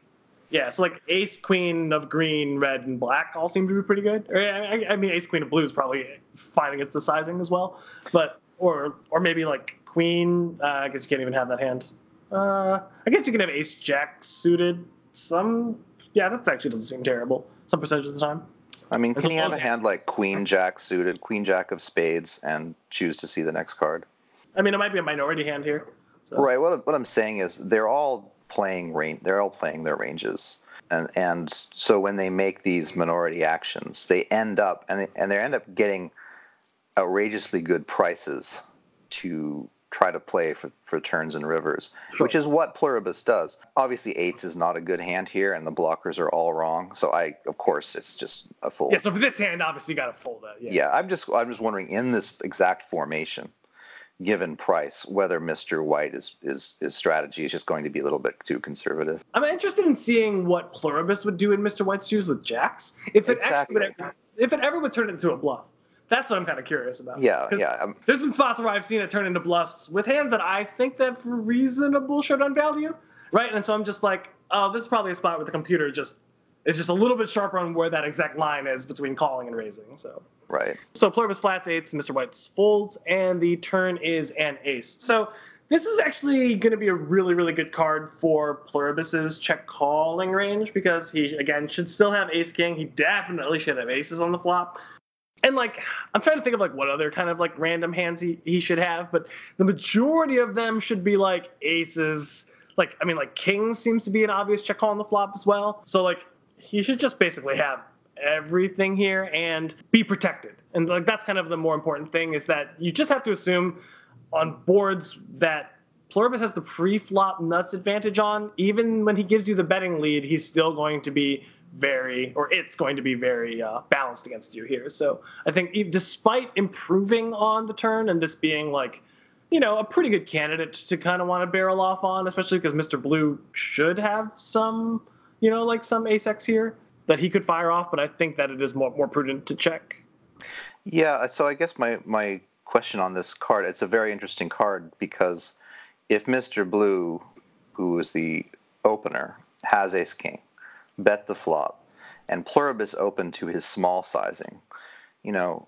yeah, so like ace queen of green, red, and black all seem to be pretty good. Or I, I mean, ace queen of blue is probably fine against the sizing as well. But or or maybe like queen. Uh, I guess you can't even have that hand. Uh, I guess you can have ace jack suited. Some yeah, that actually doesn't seem terrible. Some percentage of the time. I mean, As can he have a hand like Queen Jack suited, Queen Jack of spades, and choose to see the next card? I mean, it might be a minority hand here. So. Right. What what I'm saying is they're all playing range. They're all playing their ranges, and and so when they make these minority actions, they end up and they, and they end up getting outrageously good prices to try to play for, for turns and rivers, which is what Pluribus does. Obviously, eights is not a good hand here, and the blockers are all wrong. So I, of course, it's just a fold. Yeah, so for this hand, obviously, you got to fold that. Yeah. Yeah, I'm just I'm just wondering in this exact formation, given price, whether Mr. White is is his strategy is just going to be a little bit too conservative. I'm interested in seeing what Pluribus would do in Mr. White's shoes with jacks. If it actually if it ever would turn into a bluff, that's what I'm kind of curious about. Yeah, yeah. um, There's been spots where I've seen it turn into bluffs with hands that I think that have reasonable showdown value, right? And so I'm just like, oh, this is probably a spot where the computer just is just a little bit sharper on where that exact line is between calling and raising. So. right. So Pluribus flats eights, Mr. White's folds, and the turn is an ace. So this is actually going to be a really, really good card for Pluribus's check calling range because he, again, should still have ace king. He definitely should have aces on the flop. And like, I'm trying to think of like what other kind of like random hands he, he should have, but the majority of them should be like aces. Like, I mean, like kings seems to be an obvious check call on the flop as well. So like, he should just basically have everything here and be protected. And like that's kind of the more important thing is that you just have to assume on boards that Pluribus has the pre-flop nuts advantage on. Even when he gives you the betting lead, he's still going to be very, or it's going to be very uh, balanced against you here. So I think despite improving on the turn and this being like, you know, a pretty good candidate to kind of want to barrel off on, especially because Mr. Blue should have some, you know, like some ace X here that he could fire off. But I think that it is more more prudent to check. Yeah. So I guess my my question on this card, it's a very interesting card because if Mr. Blue who is the opener, has ace king, bet the flop, and pluribus open to his small sizing, you know,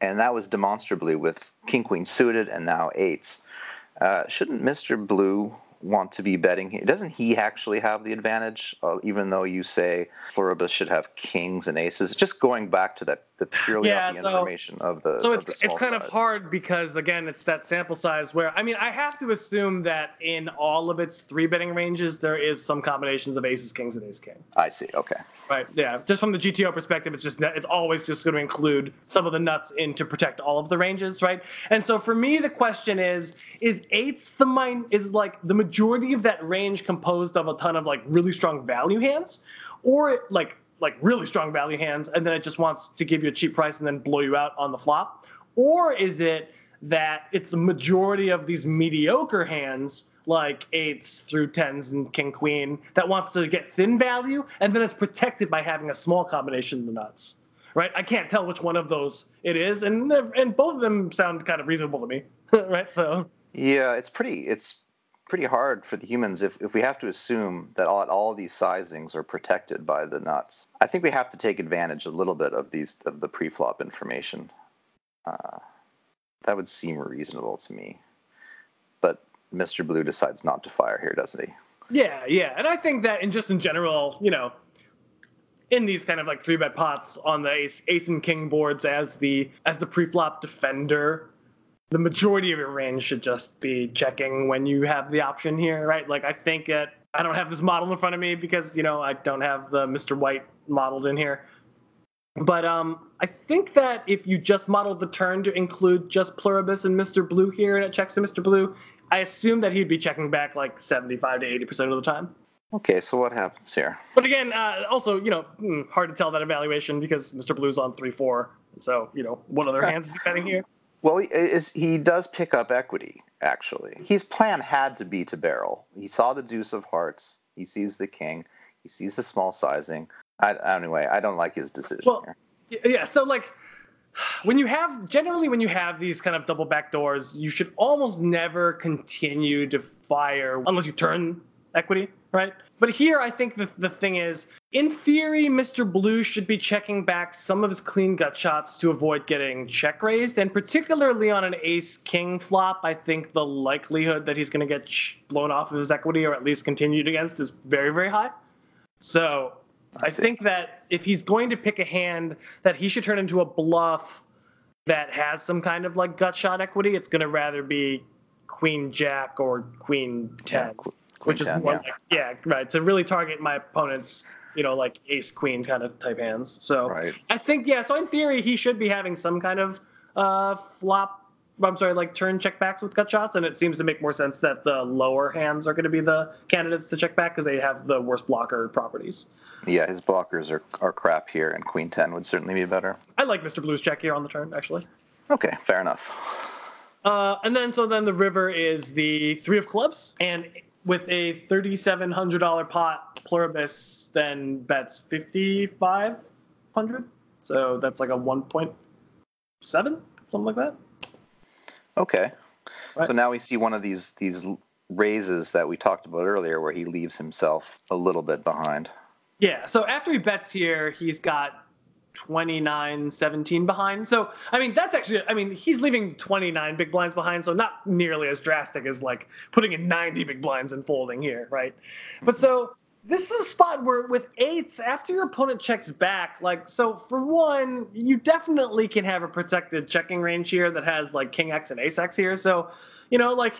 and that was demonstrably with king queen suited and now eights. Uh, shouldn't Mr. Blue want to be betting here? Doesn't he actually have the advantage, uh, even though you say Pluribus should have kings and aces? Just going back to that, the purely Yeah, the so- information of the. So of it's the it's kind of hard because again it's that sample size where I mean I have to assume that in all of its three betting ranges there is some combinations of aces, kings, and ace king. I see. Okay. Right. Yeah. Just from the GTO perspective, it's just it's always just going to include some of the nuts in to protect all of the ranges, right? And so for me, the question is: Is eights the mine? Is like the majority of that range composed of a ton of like really strong value hands, or like like really strong value hands, and then it just wants to give you a cheap price and then blow you out on the flop, or is it that it's a majority of these mediocre hands like eights through tens and king queen that wants to get thin value and then it's protected by having a small combination of the nuts right i can't tell which one of those it is and and both of them sound kind of reasonable to me (laughs) right so Yeah, it's pretty. It's pretty hard for the humans if, if we have to assume that all, all these sizings are protected by the nuts. I think we have to take advantage a little bit of these of the pre-flop information. Uh, that would seem reasonable to me. But Mr. Blue decides not to fire here, doesn't he? yeah yeah and i think that in just in general you know in these kind of like three bet pots on the ace, ace and king boards as the as the pre-flop defender the majority of your range should just be checking when you have the option here, right? Like I think that I don't have this model in front of me because you know I don't have the Mr. White modeled in here. But um, I think that if you just modeled the turn to include just Pluribus and Mr. Blue here, and it checks to Mr. Blue, I assume that he'd be checking back like 75 to 80 percent of the time. Okay, so what happens here? But again, uh, also you know hmm, hard to tell that evaluation because Mr. Blue's on three four, so you know what other (laughs) hands is he betting here? Well, he, is, he does pick up equity, actually. His plan had to be to barrel. He saw the deuce of hearts. He sees the king. He sees the small sizing. I, anyway, I don't like his decision Well, here. Yeah so like when you have generally when you have these kind of double back doors you should almost never continue to fire unless you turn equity right but here i think the, the thing is in theory mr blue should be checking back some of his clean gut shots to avoid getting check raised and particularly on an ace king flop i think the likelihood that he's going to get ch- blown off of his equity or at least continued against is very very high so I think that if he's going to pick a hand that he should turn into a bluff that has some kind of like gut shot equity, it's going to rather be Queen Jack or Queen Ten, Yeah, qu- which queen is 10, more yeah. like yeah, right to really target my opponent's you know like Ace Queen kind of type hands. So Right. I think yeah, so in theory he should be having some kind of uh flop. I'm sorry, like turn check backs with gut shots, and it seems to make more sense that the lower hands are going to be the candidates to check back because they have the worst blocker properties. Yeah, his blockers are, are crap here, and queen 10 would certainly be better. I like Mr. Blue's check here on the turn, actually. Okay, fair enough. Uh, and then, so then the river is the three of clubs, and with a thirty-seven hundred dollar pot, Pluribus then bets fifty-five hundred. So that's like a one point seven, something like that. Okay. Right. So now we see one of these these raises that we talked about earlier where he leaves himself a little bit behind. Yeah. So after he bets here, he's got 29 17 behind. So, I mean, that's actually, I mean, he's leaving 29 big blinds behind. So, not nearly as drastic as like putting in 90 big blinds and folding here, right? But mm-hmm. so, this is a spot where with eights, after your opponent checks back, like, so for one, you definitely can have a protected checking range here that has like king X and ace X here. So, you know, like,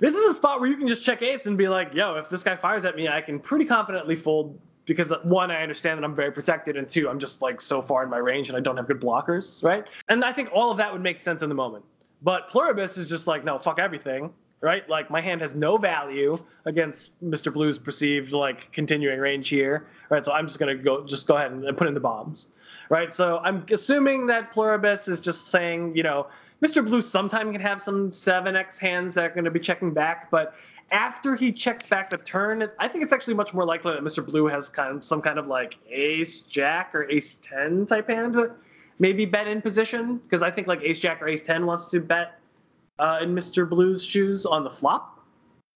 this is a spot where you can just check eights and be like, yo, if this guy fires at me, I can pretty confidently fold because uh, one, I understand that I'm very protected, and two, I'm just like so far in my range and I don't have good blockers, right? And I think all of that would make sense in the moment. But Pluribus is just like, no, fuck everything, right? Like my hand has no value against Mr. Blue's perceived like continuing range here, right? So I'm just gonna go, just go ahead and put in the bombs, right? So I'm assuming that Pluribus is just saying, you know, Mr. Blue sometime can have some 7x hands that are going to be checking back, but after he checks back the turn, I think it's actually much more likely that Mr. Blue has kind of some kind of like ace jack or ace 10 type hand, maybe bet in position because I think like ace jack or ace 10 wants to bet uh, in Mr. Blue's shoes on the flop.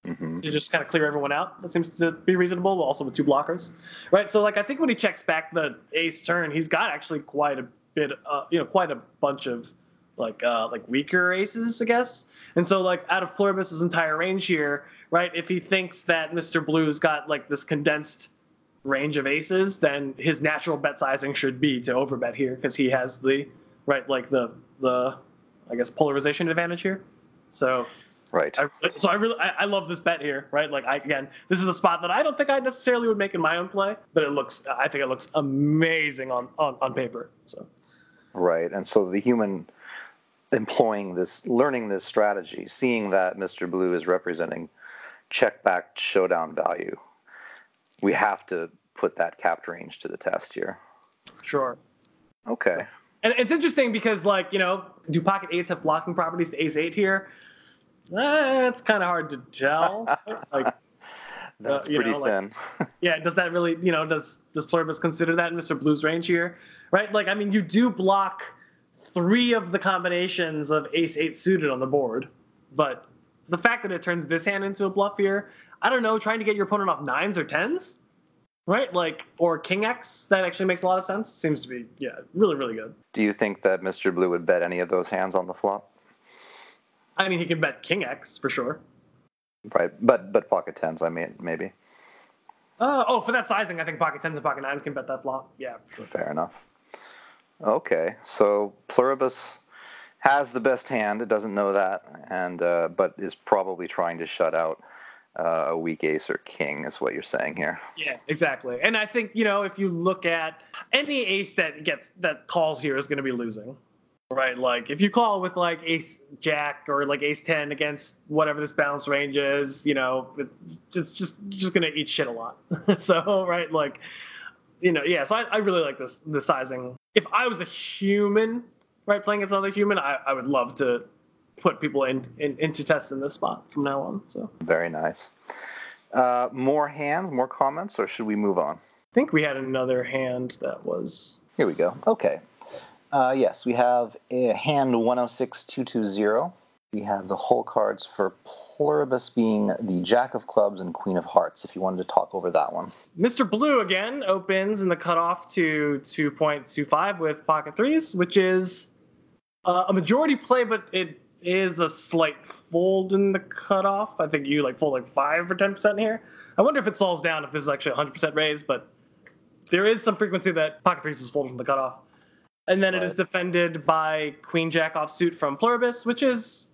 hmm to just kind of clear everyone out. That seems to be reasonable, also with two blockers, right? So like I think when he checks back the ace turn, he's got actually quite a bit, uh, you know, quite a bunch of like uh, like weaker aces, I guess. And so like out of Pluribus's entire range here, right? If he thinks that Mr. Blue's got like this condensed range of aces, then his natural bet sizing should be to overbet here because he has the right like the the I guess polarization advantage here. So Right. I, so I really I, I love this bet here, right? Like I again, this is a spot that I don't think I necessarily would make in my own play, but it looks I think it looks amazing on on, on paper. So Right. And so the human employing this, learning this strategy, seeing that Mr. Blue is representing check back showdown value, we have to put that capped range to the test here. sure. Okay. And it's interesting because like you know, do pocket eights have blocking properties to ace eight here? Eh, it's kind of hard to tell. (laughs) like That's Uh, pretty know, like- thin. yeah, does that really, you know, does does Pluribus consider that in Mr. Blue's range here? Right? Like, I mean, you do block three of the combinations of ace eight suited on the board, but the fact that it turns this hand into a bluff here, I don't know, trying to get your opponent off nines or tens, right? Like, or king X, that actually makes a lot of sense. Seems to be, yeah, really, really good. Do you think that Mr. Blue would bet any of those hands on the flop? I mean, he can bet king X for sure. Right. But but pocket tens, I mean, maybe. Uh, oh, for that sizing, I think pocket tens and pocket nines can bet that flop. Yeah, sure. Fair enough. Okay, so Pluribus has the best hand. It doesn't know that, and uh, but is probably trying to shut out uh, a weak ace or king. Is what you're saying here? Yeah, exactly. And I think you know if you look at any ace that gets that calls here is going to be losing, right? Like if you call with like ace jack or like ace ten against whatever this balance range is, you know, it's just just going to eat shit a lot. (laughs) so right, like you know, yeah. So I, I really like this the sizing. If I was a human, right, playing as another human, I, I would love to put people in, in into tests in this spot from now on. So Very nice. Uh, more hands, more comments, or should we move on? I think we had another hand that was Here we go. Okay. Uh, yes, we have a hand 106220. We have the whole cards for Pluribus being the Jack of Clubs and Queen of Hearts, if you wanted to talk over that one. Mr. Blue again opens in the cutoff to 2.25 with pocket threes, which is uh, a majority play, but it is a slight fold in the cutoff. I think you like fold like five or 10% here. I wonder if it solves down if this is actually 100% raise, but there is some frequency that pocket threes is folded from the cutoff. And then it is defended by Queen Jack offsuit from Pluribus, which is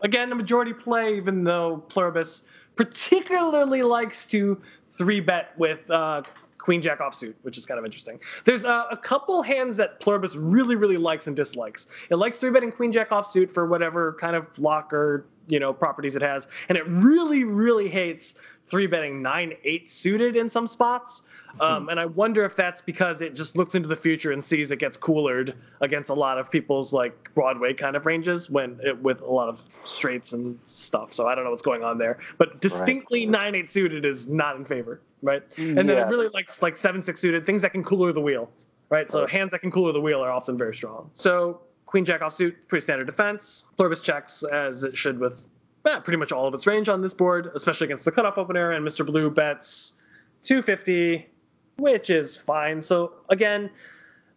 again a majority play, even though Pluribus particularly likes to three bet with uh, Queen Jack offsuit, which is kind of interesting. There's uh, a couple hands that Pluribus really, really likes and dislikes. It likes three betting Queen Jack offsuit for whatever kind of block or you know properties it has, and it really, really hates three betting nine eight suited in some spots. Um, and I wonder if that's because it just looks into the future and sees it gets coolered against a lot of people's like Broadway kind of ranges when it, with a lot of straights and stuff. So I don't know what's going on there, but distinctly nine eight suited is not in favor, right? And then Yeah, it really likes like seven six suited things that can cooler the wheel, right? So hands that can cooler the wheel are often very strong. So Queen Jack offsuit, pretty standard defense. Pluribus checks as it should with yeah, pretty much all of its range on this board, especially against the cutoff opener. And Mr. Blue bets 250, which is fine. So again,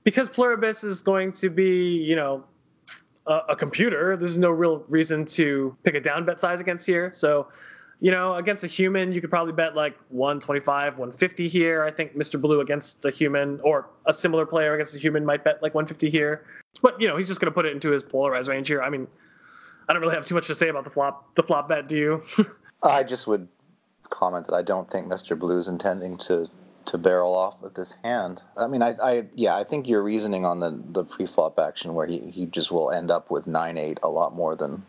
because Pluribus is going to be, you know, a, a computer, there's no real reason to pick a down bet size against here. So, you know, against a human, you could probably bet like 125, 150 here. I think Mr. Blue against a human or a similar player against a human might bet like 150 here. But, you know, he's just going to put it into his polarized range here. I mean, I don't really have too much to say about the flop the flop bet, do you? (laughs) I just would comment that I don't think Mr. Blue's intending to to barrel off with this hand. I mean, I, I yeah, I think your reasoning on the the pre-flop action where he, he just will end up with nine eight a lot more than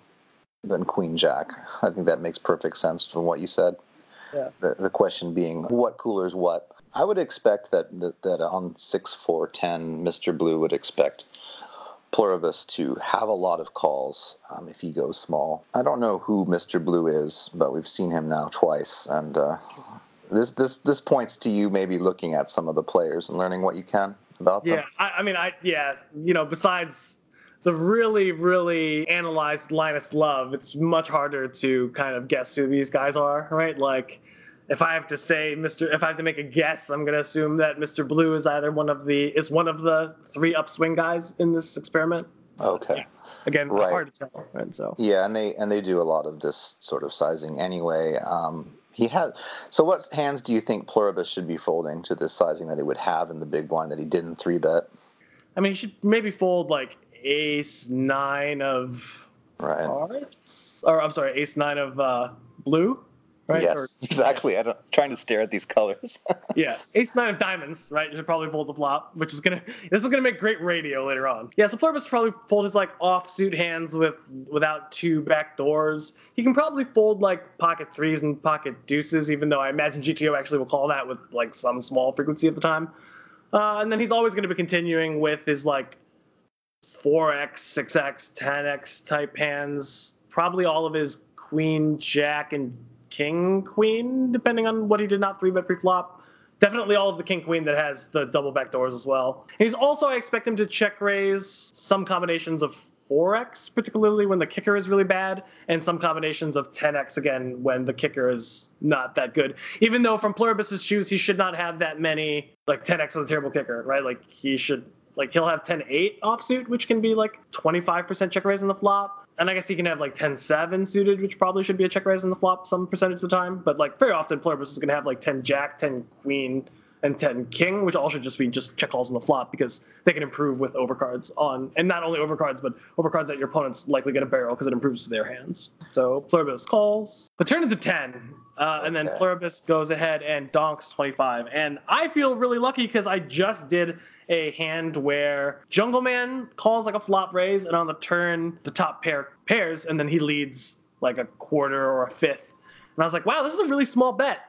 than Queen Jack. (laughs) I think that makes perfect sense from what you said. Yeah. The the question being what cooler is what. I would expect that that, that on six four ten, Mr. Blue would expect Pluribus to have a lot of calls um, if he goes small. I don't know who Mr. Blue is, but we've seen him now twice, and uh, this this this points to you maybe looking at some of the players and learning what you can about them. yeah, I, I mean, I yeah, you know, besides the really, really analyzed Linus Love, it's much harder to kind of guess who these guys are, right? Like, if I have to say Mr. If I have to make a guess, I'm gonna assume that Mr. Blue is either one of the is one of the three upswing guys in this experiment. Okay. Again, Right. hard to tell, right? So Yeah, and they and they do a lot of this sort of sizing anyway. Um, he had. So, what hands do you think Pluribus should be folding to this sizing that he would have in the big blind that he didn't three bet? I mean, he should maybe fold like Ace Nine of Right. hearts, or I'm sorry, Ace Nine of uh, blue, right? Yes, Or- exactly. I don't, trying to stare at these colors. (laughs) Yeah, ace nine of diamonds, right? You should probably fold the flop, which is gonna (laughs) this is gonna make great radio later on. Yeah, so Pluribus probably fold his like offsuit hands with without two back doors. He can probably fold like pocket threes and pocket deuces, even though I imagine GTO actually will call that with like some small frequency at the time. Uh, and then he's always gonna be continuing with his like 4x, 6x, 10x type hands. Probably all of his queen, jack, and king, queen, depending on what he did not three bet pre-flop. Definitely all of the king queen that has the double back doors as well. He's also I expect him to check raise some combinations of 4x, particularly when the kicker is really bad, and some combinations of 10x again when the kicker is not that good. Even though from Pluribus's shoes he should not have that many like 10x with a terrible kicker, right? Like he should like he'll have 10-8 offsuit, which can be like 25% check raise in the flop. And I guess he can have like 10-7 suited, which probably should be a check raise in the flop some percentage of the time. But like very often Pluribus is gonna have like 10 jack, 10 queen, and 10 king, which all should just be just check calls on the flop because they can improve with overcards on and not only overcards, but overcards that your opponent's likely gonna barrel because it improves their hands. So Pluribus calls. The turn is a 10. Uh, and then Okay. Pluribus goes ahead and donks 25. And I feel really lucky because I just did a hand where Jungleman calls like a flop raise, and on the turn, the top pair pairs, and then he leads like a quarter or a fifth. And I was like, wow, this is a really small bet.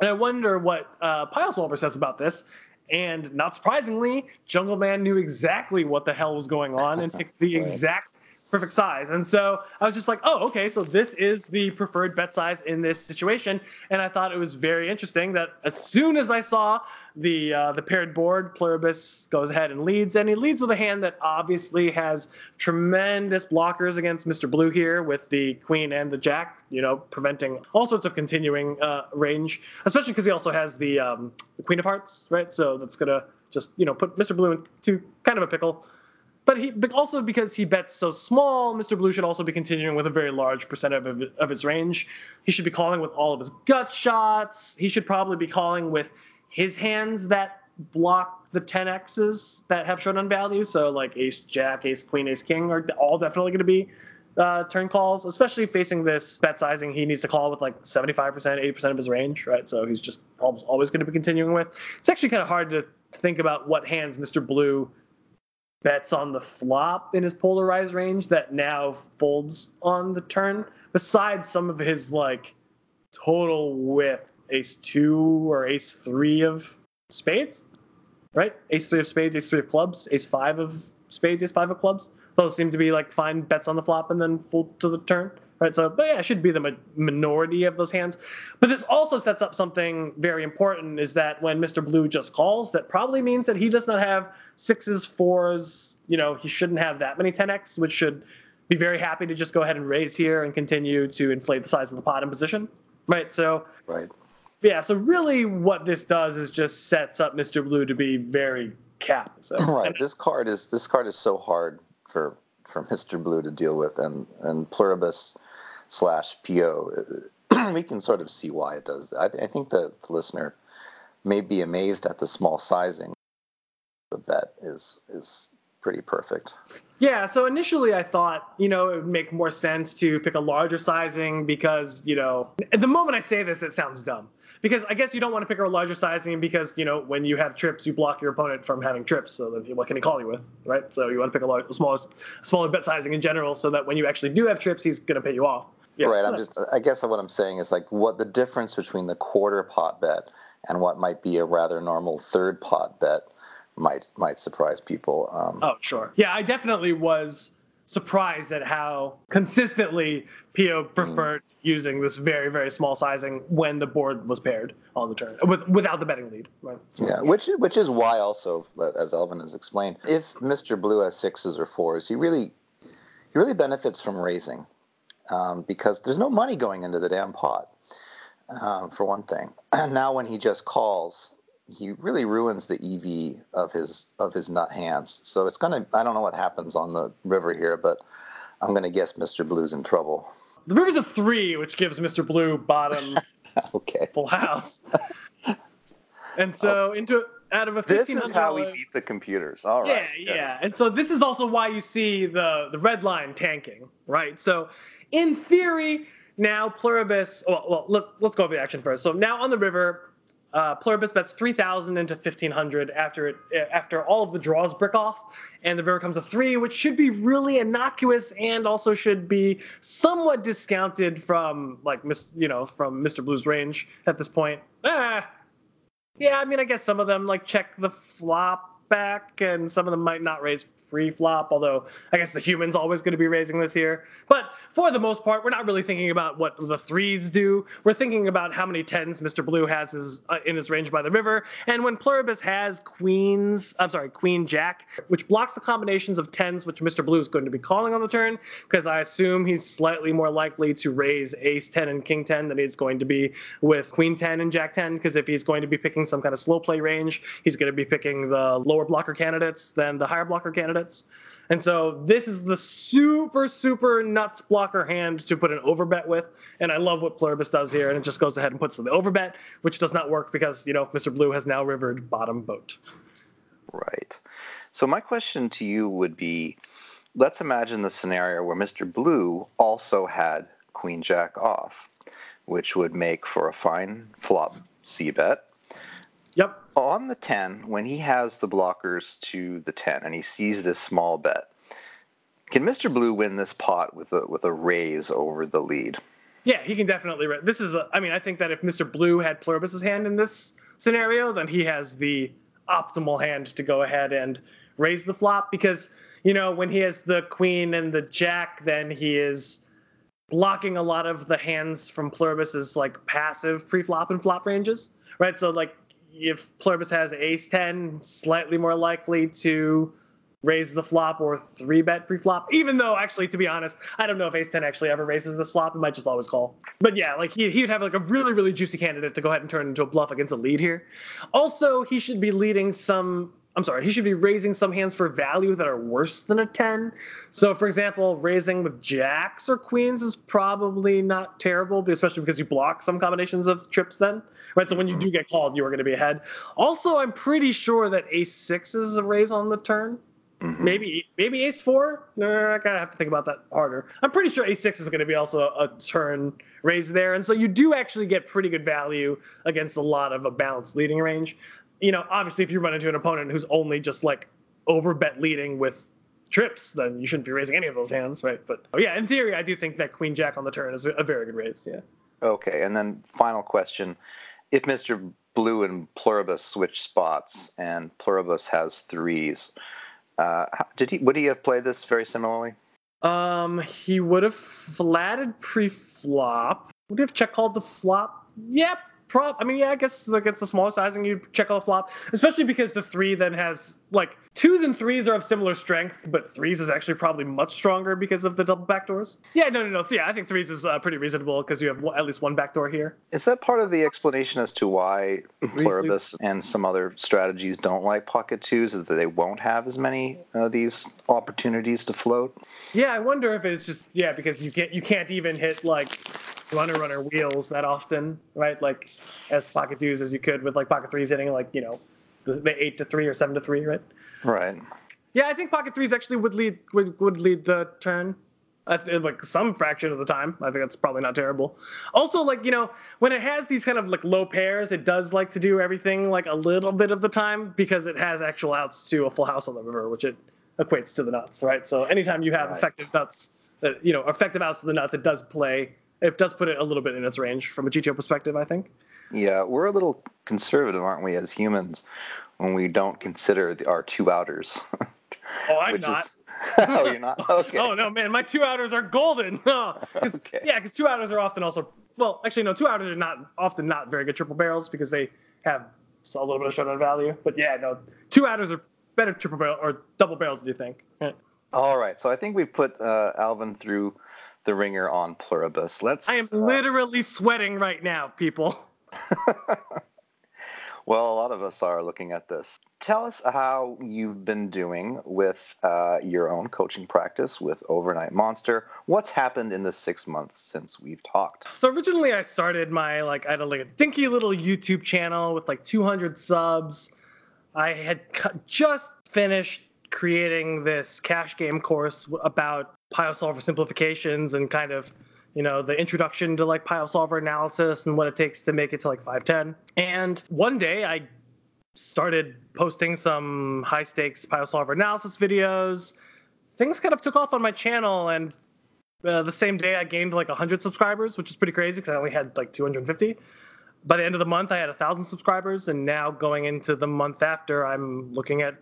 And I wonder what uh, Pio Solver says about this. And not surprisingly, Jungleman knew exactly what the hell was going on and picked the (laughs) Right. exact perfect size. And so I was just like, oh, okay, so this is the preferred bet size in this situation. And I thought it was very interesting that as soon as I saw the uh, the paired board, Pluribus goes ahead and leads, and he leads with a hand that obviously has tremendous blockers against Mr. Blue here with the queen and the jack, you know, preventing all sorts of continuing uh, range, especially because he also has the, um, the queen of hearts, right? So that's gonna just you know put Mr. Blue into kind of a pickle. But he, but also because he bets so small, Mr. Blue should also be continuing with a very large percent of, of his range. He should be calling with all of his gut shots. He should probably be calling with his hands that block the 10x's that have showdown value. So like ace, jack, ace, queen, ace, king are all definitely going to be uh, turn calls, especially facing this bet sizing. He needs to call with like 75%, 80% of his range, right? So he's just almost always going to be continuing with. It's actually kind of hard to think about what hands Mr. Blue bets on the flop in his polarized range that now folds on the turn. Besides some of his like total with ace two or ace three of spades, right? Ace three of spades, ace three of clubs, ace five of spades, ace five of clubs. Those seem to be like fine bets on the flop and then fold to the turn. Right, so but yeah, it should be the mi- minority of those hands. But this also sets up something very important: is that when Mr. Blue just calls, that probably means that he does not have sixes, fours. You know, he shouldn't have that many 10x, which should be very happy to just go ahead and raise here and continue to inflate the size of the pot in position. Right, so right. yeah, so really what this does is just sets up Mr. Blue to be very capped. So, Right. This card is this card is so hard for for Mr. Blue to deal with, and and Pluribus slash Pio. (clears throat) we can sort of see why it does. I, I think the, the listener may be amazed at the small sizing. The bet is is pretty perfect. Yeah, so initially I thought, you know, it would make more sense to pick a larger sizing because, you know, at the moment I say this, it sounds dumb. Because I guess you don't want to pick a larger sizing because, you know, when you have trips, you block your opponent from having trips. So then what can he call you with, right? So you want to pick a, large, a smaller, smaller bet sizing in general so that when you actually do have trips, he's going to pay you off. Yeah, right. so I'm just. I guess what I'm saying is like what the difference between the quarter pot bet and what might be a rather normal third pot bet might might surprise people. Um, Oh, sure. Yeah, I definitely was surprised at how consistently Pio preferred using this very very small sizing when the board was paired on the turn with without the betting lead. Right. So- Yeah, which which is why also, as Alvin has explained, if Mr. Blue has sixes or fours, he really he really benefits from raising um, because there's no money going into the damn pot, um, for one thing. And (clears throat) now when he just calls, he really ruins the EV of his of his nut hands. So it's gonna I don't know what happens on the river here, but I'm gonna guess Mr. Blue's in trouble. The river's a three, which gives Mr. Blue bottom (laughs) okay. full house. And so oh. into out of a Oh. This fifteen is how we beat the computers. All Yeah, right. yeah. And so this is also why you see the the red line tanking, right? So in theory, now Pluribus. Well, well let, let's go over the action first. So now on the river, uh, Pluribus bets three thousand into fifteen hundred after it after all of the draws brick off, and the river comes a three, which should be really innocuous and also should be somewhat discounted from like Miss, you know, from Mr. Blue's range at this point. Ah, yeah, I mean, I guess some of them like check the flop back, and some of them might not raise pre-flop. Although I guess the human's always going to be raising this here. But for the most part, we're not really thinking about what the threes do. We're thinking about how many tens Mr. Blue has his, uh, in his range by the river, and when Pluribus has queens, I'm sorry, Queen Jack, which blocks the combinations of tens which Mr. Blue is going to be calling on the turn, because I assume he's slightly more likely to raise Ace 10 and King 10 than he's going to be with Queen 10 and Jack 10. Because if he's going to be picking some kind of slow play range, he's going to be picking the lower blocker candidates than the higher blocker candidates. And so this is the super, super nuts blocker hand to put an overbet with. And I love what Pluribus does here. And it just goes ahead and puts the overbet, which does not work because, you know, Mr. Blue has now rivered bottom boat. Right. So my question to you would be let's imagine the scenario where Mr. Blue also had Queen Jack off, which would make for a fine flop C bet. Yep. On the 10, when he has the blockers to the 10 and he sees this small bet, can Mr. Blue win this pot with a with a raise over the lead? Yeah, he can definitely. Ra- this is. A, I mean, I think that if Mr. Blue had Pluribus's hand in this scenario, then he has the optimal hand to go ahead and raise the flop because you know when he has the queen and the jack, then he is blocking a lot of the hands from Pluribus's like passive pre-flop and flop ranges, right? So like if Pluribus has ace ten, slightly more likely to raise the flop or three bet pre-flop. Even though, actually, to be honest, I don't know if Ace Ten actually ever raises the flop. It might just always call. But yeah, like he he would have like a really really juicy candidate to go ahead and turn into a bluff against a lead here. Also, he should be leading some. I'm sorry, he should be raising some hands for value that are worse than a 10. So, for example, raising with jacks or queens is probably not terrible, especially because you block some combinations of trips then. Right, so when you do get called, you are going to be ahead. Also, I'm pretty sure that ace six is a raise on the turn. Mhm. Maybe maybe ace four. No, I gotta have to think about that harder. I'm pretty sure ace six is going to be also a turn raise there, and so you do actually get pretty good value against a lot of a balanced leading range. You know, obviously, if you run into an opponent who's only just like overbet leading with trips, then you shouldn't be raising any of those hands, right? But oh, yeah, in theory, I do think that queen jack on the turn is a, very good raise. Yeah. Okay, and then final question. If Mr. Blue and Pluribus switch spots and Pluribus has threes, uh, did he would he have played this very similarly? Um, he would have flatted pre-flop. Would he have check called the flop? Yep. Prob. I mean, yeah. I guess like it's a smaller sizing. You check call the flop, especially because the three then has like twos and threes are of similar strength, but threes is actually probably much stronger because of the double backdoors. Yeah. No. No. No. Yeah. I think threes is uh, pretty reasonable because you have at least one backdoor here. Is that part of the explanation as to why Pluribus and some other strategies don't like pocket twos? Is that they won't have as many of these opportunities to float? Yeah. I wonder if it's just yeah because you can't you can't even hit like runner runner wheels that often, right? Like as pocket twos as you could with like pocket threes hitting like you know the, the eight to three or seven to three, right? Right. Yeah, I think pocket threes actually would lead would, would lead the turn. I th- like some fraction of the time. I think that's probably not terrible. Also, like you know, when it has these kind of like low pairs, it does like to do everything like a little bit of the time because it has actual outs to a full house on the river, which it equates to the nuts, right? So anytime you have Right. effective nuts, that you know, effective outs to the nuts, it does play. It does put it a little bit in its range from a GTO perspective, I think. Yeah, we're a little conservative, aren't we, as humans, when we don't consider the, our two outers? Oh, I'm not. Is, (laughs) oh, you're not. (laughs) Okay. Oh no, man, my two outers are golden. (laughs) 'cause- Okay. Yeah, because two outers are often also well, actually no, two outers are not often not very good triple barrels because they have a little bit of showdown value. But yeah, no, two outers are better triple barrel or double barrels. Do you think? Yeah. All right. So I think we've put uh, Alvin through the ringer on Pluribus. Let's. I am uh, literally sweating right now, people. (laughs) well, a lot of us are looking at this. Tell us how you've been doing with uh, your own coaching practice with Overnight Monster. What's happened in the six months since we've talked? So originally, I started my like I had a, like a dinky little YouTube channel with like 200 subs. I had cu- just finished creating this cash game course about Pio solver simplifications and kind of you know the introduction to like Pio solver analysis and what it takes to make it to like 510. And one day I started posting some high stakes Pio solver analysis videos. Things kind of took off on my channel and uh, the same day I gained like 100 subscribers, which is pretty crazy because I only had like 250. By the end of the month, I had 1,000 subscribers, and now going into the month after, I'm looking at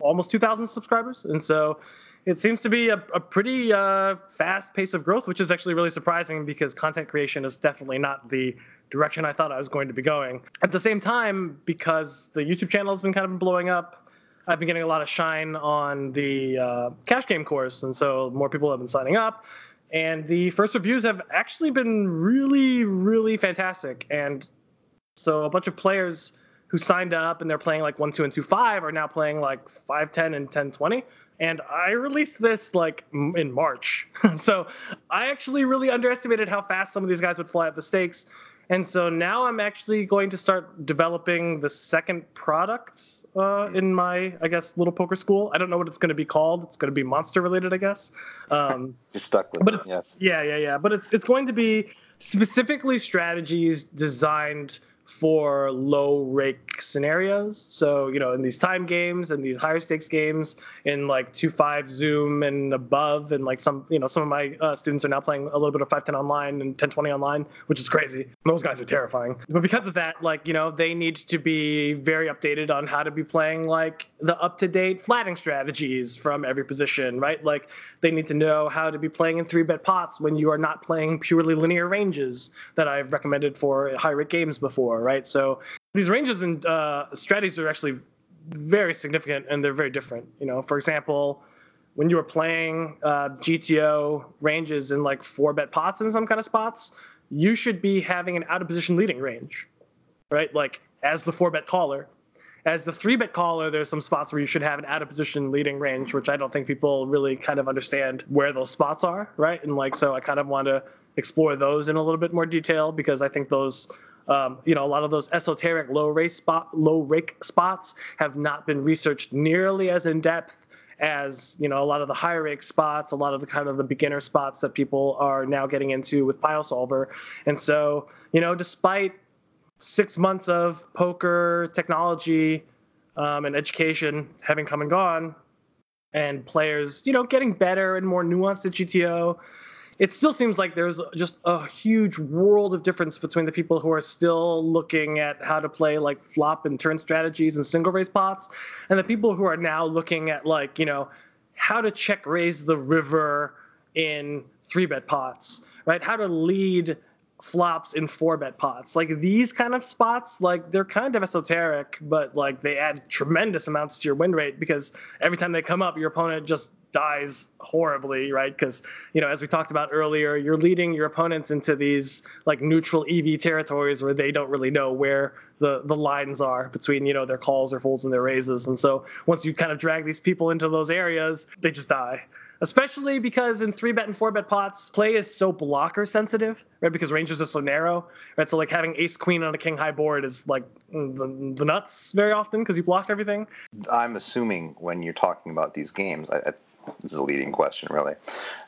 almost 2,000 subscribers. And so it seems to be a, a pretty uh, fast pace of growth, which is actually really surprising because content creation is definitely not the direction I thought I was going to be going. At the same time, because the YouTube channel has been kind of blowing up, I've been getting a lot of shine on the uh, cash game course, and so more people have been signing up. And the first reviews have actually been really, really fantastic. And so a bunch of players who signed up and they're playing like one, two, and two, five are now playing like five, ten, and ten, twenty. And I released this like in March, (laughs) so I actually really underestimated how fast some of these guys would fly up the stakes. And so now I'm actually going to start developing the second product uh, in my, I guess, little poker school. I don't know what it's going to be called. It's going to be monster related, I guess. Um, (laughs) You're stuck with But it. Yes. yeah, yeah, yeah. But it's it's going to be specifically strategies designed for low rake scenarios. So, you know, in these time games and these higher stakes games in like 2-5 Zoom and above and like some, you know, some of my uh, students are now playing a little bit of 510 online and 1020 online, which is crazy. Those guys are terrifying. But because of that, like, you know, they need to be very updated on how to be playing like the up-to-date flatting strategies from every position, right? Like they need to know how to be playing in three bet pots when you are not playing purely linear ranges that I've recommended for high rate games before, right? So these ranges and uh, strategies are actually very significant and they're very different. You know, for example, when you were playing uh, GTO ranges in like four bet pots in some kind of spots, you should be having an out of position leading range, right? Like as the four bet caller. As the three bet caller, there's some spots where you should have an out of position leading range, which I don't think people really kind of understand where those spots are, right? And like, so I kind of want to explore those in a little bit more detail because I think those, um, you know, a lot of those esoteric low rake spot, low rake spots have not been researched nearly as in depth as you know a lot of the high rake spots, a lot of the kind of the beginner spots that people are now getting into with Pio Solver, and so you know, despite six months of poker technology um, and education having come and gone, and players, you know, getting better and more nuanced at GTO, it still seems like there's just a huge world of difference between the people who are still looking at how to play like flop and turn strategies and single raise pots, and the people who are now looking at like, you know, how to check raise the river in three bet pots, right? How to lead flops in four bet pots. Like these kind of spots, like they're kind of esoteric, but like they add tremendous amounts to your win rate because every time they come up, your opponent just dies horribly, right? Because you know, as we talked about earlier, you're leading your opponents into these like neutral EV territories where they don't really know where the the lines are between you know their calls, their folds, and their raises. And so once you kind of drag these people into those areas, they just die especially because in three bet and four bet pots, play is so blocker sensitive, right? Because ranges are so narrow, right? So like having ace queen on a king high board is like mm, the, the nuts very often because you block everything. I'm assuming when you're talking about these games, I, I, this is a leading question, really.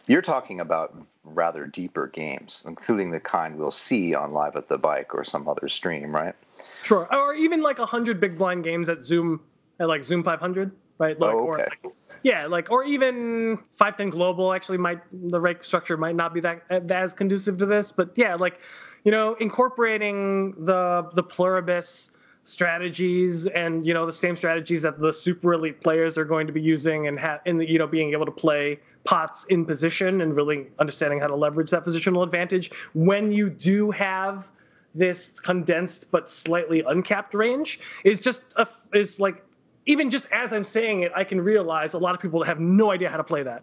You're talking about rather deeper games, including the kind we'll see on Live at the Bike or some other stream, right? Sure, or even like a hundred big blind games at Zoom, at like Zoom 500, right? Like, Oh, or okay. like, yeah, like or even 510 Global actually might the rake structure might not be that as conducive to this, but yeah, like you know incorporating the the pluribus strategies and you know the same strategies that the super elite players are going to be using and have in the, you know being able to play pots in position and really understanding how to leverage that positional advantage when you do have this condensed but slightly uncapped range is just a, is like even just as I'm saying it, I can realize a lot of people have no idea how to play that,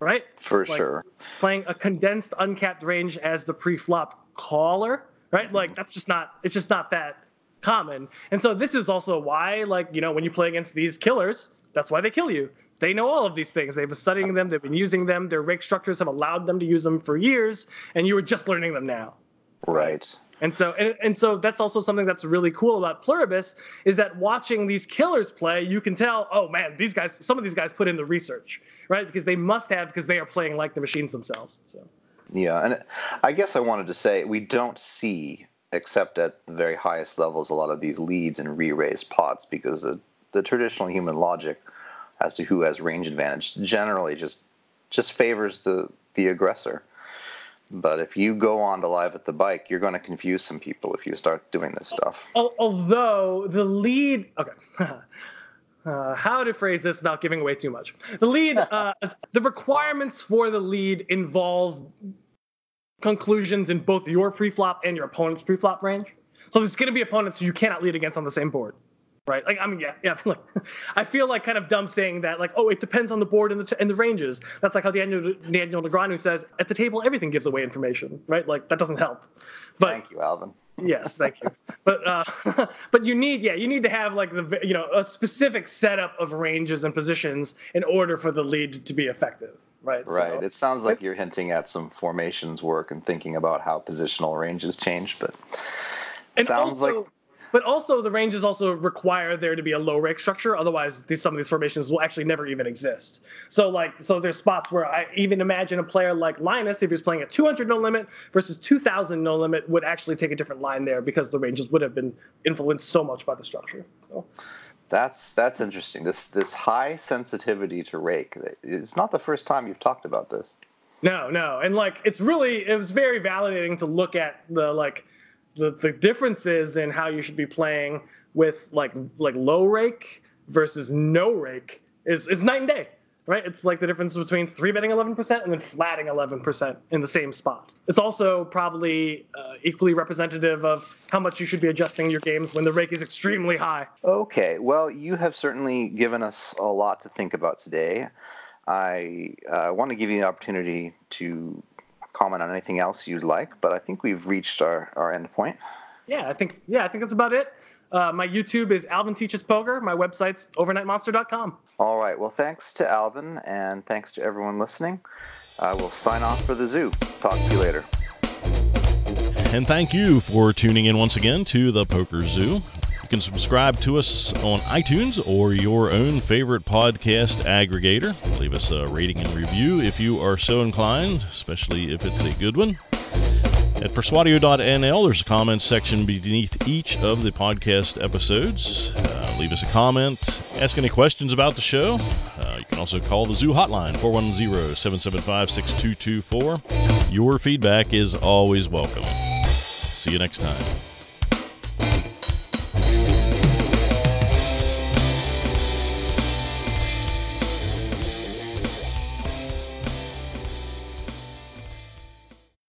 right? For Like, sure. Playing a condensed uncapped range as the pre-flop caller, right? Like that's just not it's just not that common. And so this is also why, like you know, when you play against these killers, that's why they kill you. They know all of these things. They've been studying them. They've been using them. Their rake structures have allowed them to use them for years, and you were just learning them now. Right. And so, and, and so that's also something that's really cool about Pluribus is that watching these killers play, you can tell, oh man, these guys, some of these guys put in the research, right? Because they must have, because they are playing like the machines themselves. So, Yeah, and I guess I wanted to say we don't see, except at the very highest levels, a lot of these leads and re-raised pots because the, the traditional human logic as to who has range advantage generally just just favors the the aggressor. But if you go on to live at the bike, you're going to confuse some people if you start doing this stuff. Although the lead, okay. (laughs) Uh, how to phrase this without giving away too much? The lead, uh, (laughs) the requirements for the lead involve conclusions in both your pre-flop and your opponent's pre-flop range. So there's going to be opponents you cannot lead against on the same board, right? Like I mean, yeah, yeah. (laughs) Like, I feel like kind of dumb saying that, like, oh, it depends on the board and the t- and the ranges. That's like how Daniel Daniel Negreanu says at the table everything gives away information, right? Like that doesn't help. But Thank you, Alvin. (laughs) yes, thank you. But uh, (laughs) but you need yeah you need to have like the you know a specific setup of ranges and positions in order for the lead to be effective, right? Right. So- It sounds like you're hinting at some formations work and thinking about how positional ranges change, but sounds also, like- But also the ranges also require there to be a low rake structure. Otherwise, these, some of these formations will actually never even exist. So like so there's spots where I even imagine a player like Linus, if he was playing at 200 no limit versus 2,000 no limit, would actually take a different line there because the ranges would have been influenced so much by the structure. So. That's that's interesting. This this high sensitivity to rake. It's not the first time you've talked about this. No, no, and like it's really it was very validating to look at the like the the differences in how you should be playing with like like low rake versus no rake is is night and day, right? It's like the difference between three betting 11% and then flatting 11% in the same spot. It's also probably uh, equally representative of how much you should be adjusting your games when the rake is extremely high. Okay. Well, you have certainly given us a lot to think about today. I uh, want to give you the opportunity to comment on anything else you'd like, but I think we've reached our, our end point. Yeah, I think yeah, I think that's about it. Uh, my YouTube is Alvin Teaches Poker. My website's overnightmonster.com. All right. Well, thanks to Alvin and thanks to everyone listening. I will sign off for the zoo. Talk to you later. And thank you for tuning in once again to the Poker Zoo. You can subscribe to us on iTunes or your own favorite podcast aggregator. Leave us a rating and review if you are so inclined, especially if it's a good one. At persuadio.nl, there's a comments section beneath each of the podcast episodes. Uh, leave us a comment, ask any questions about the show. Uh, you can also call the Zoo hotline, 410 775 6224. Your feedback is always welcome. See you next time.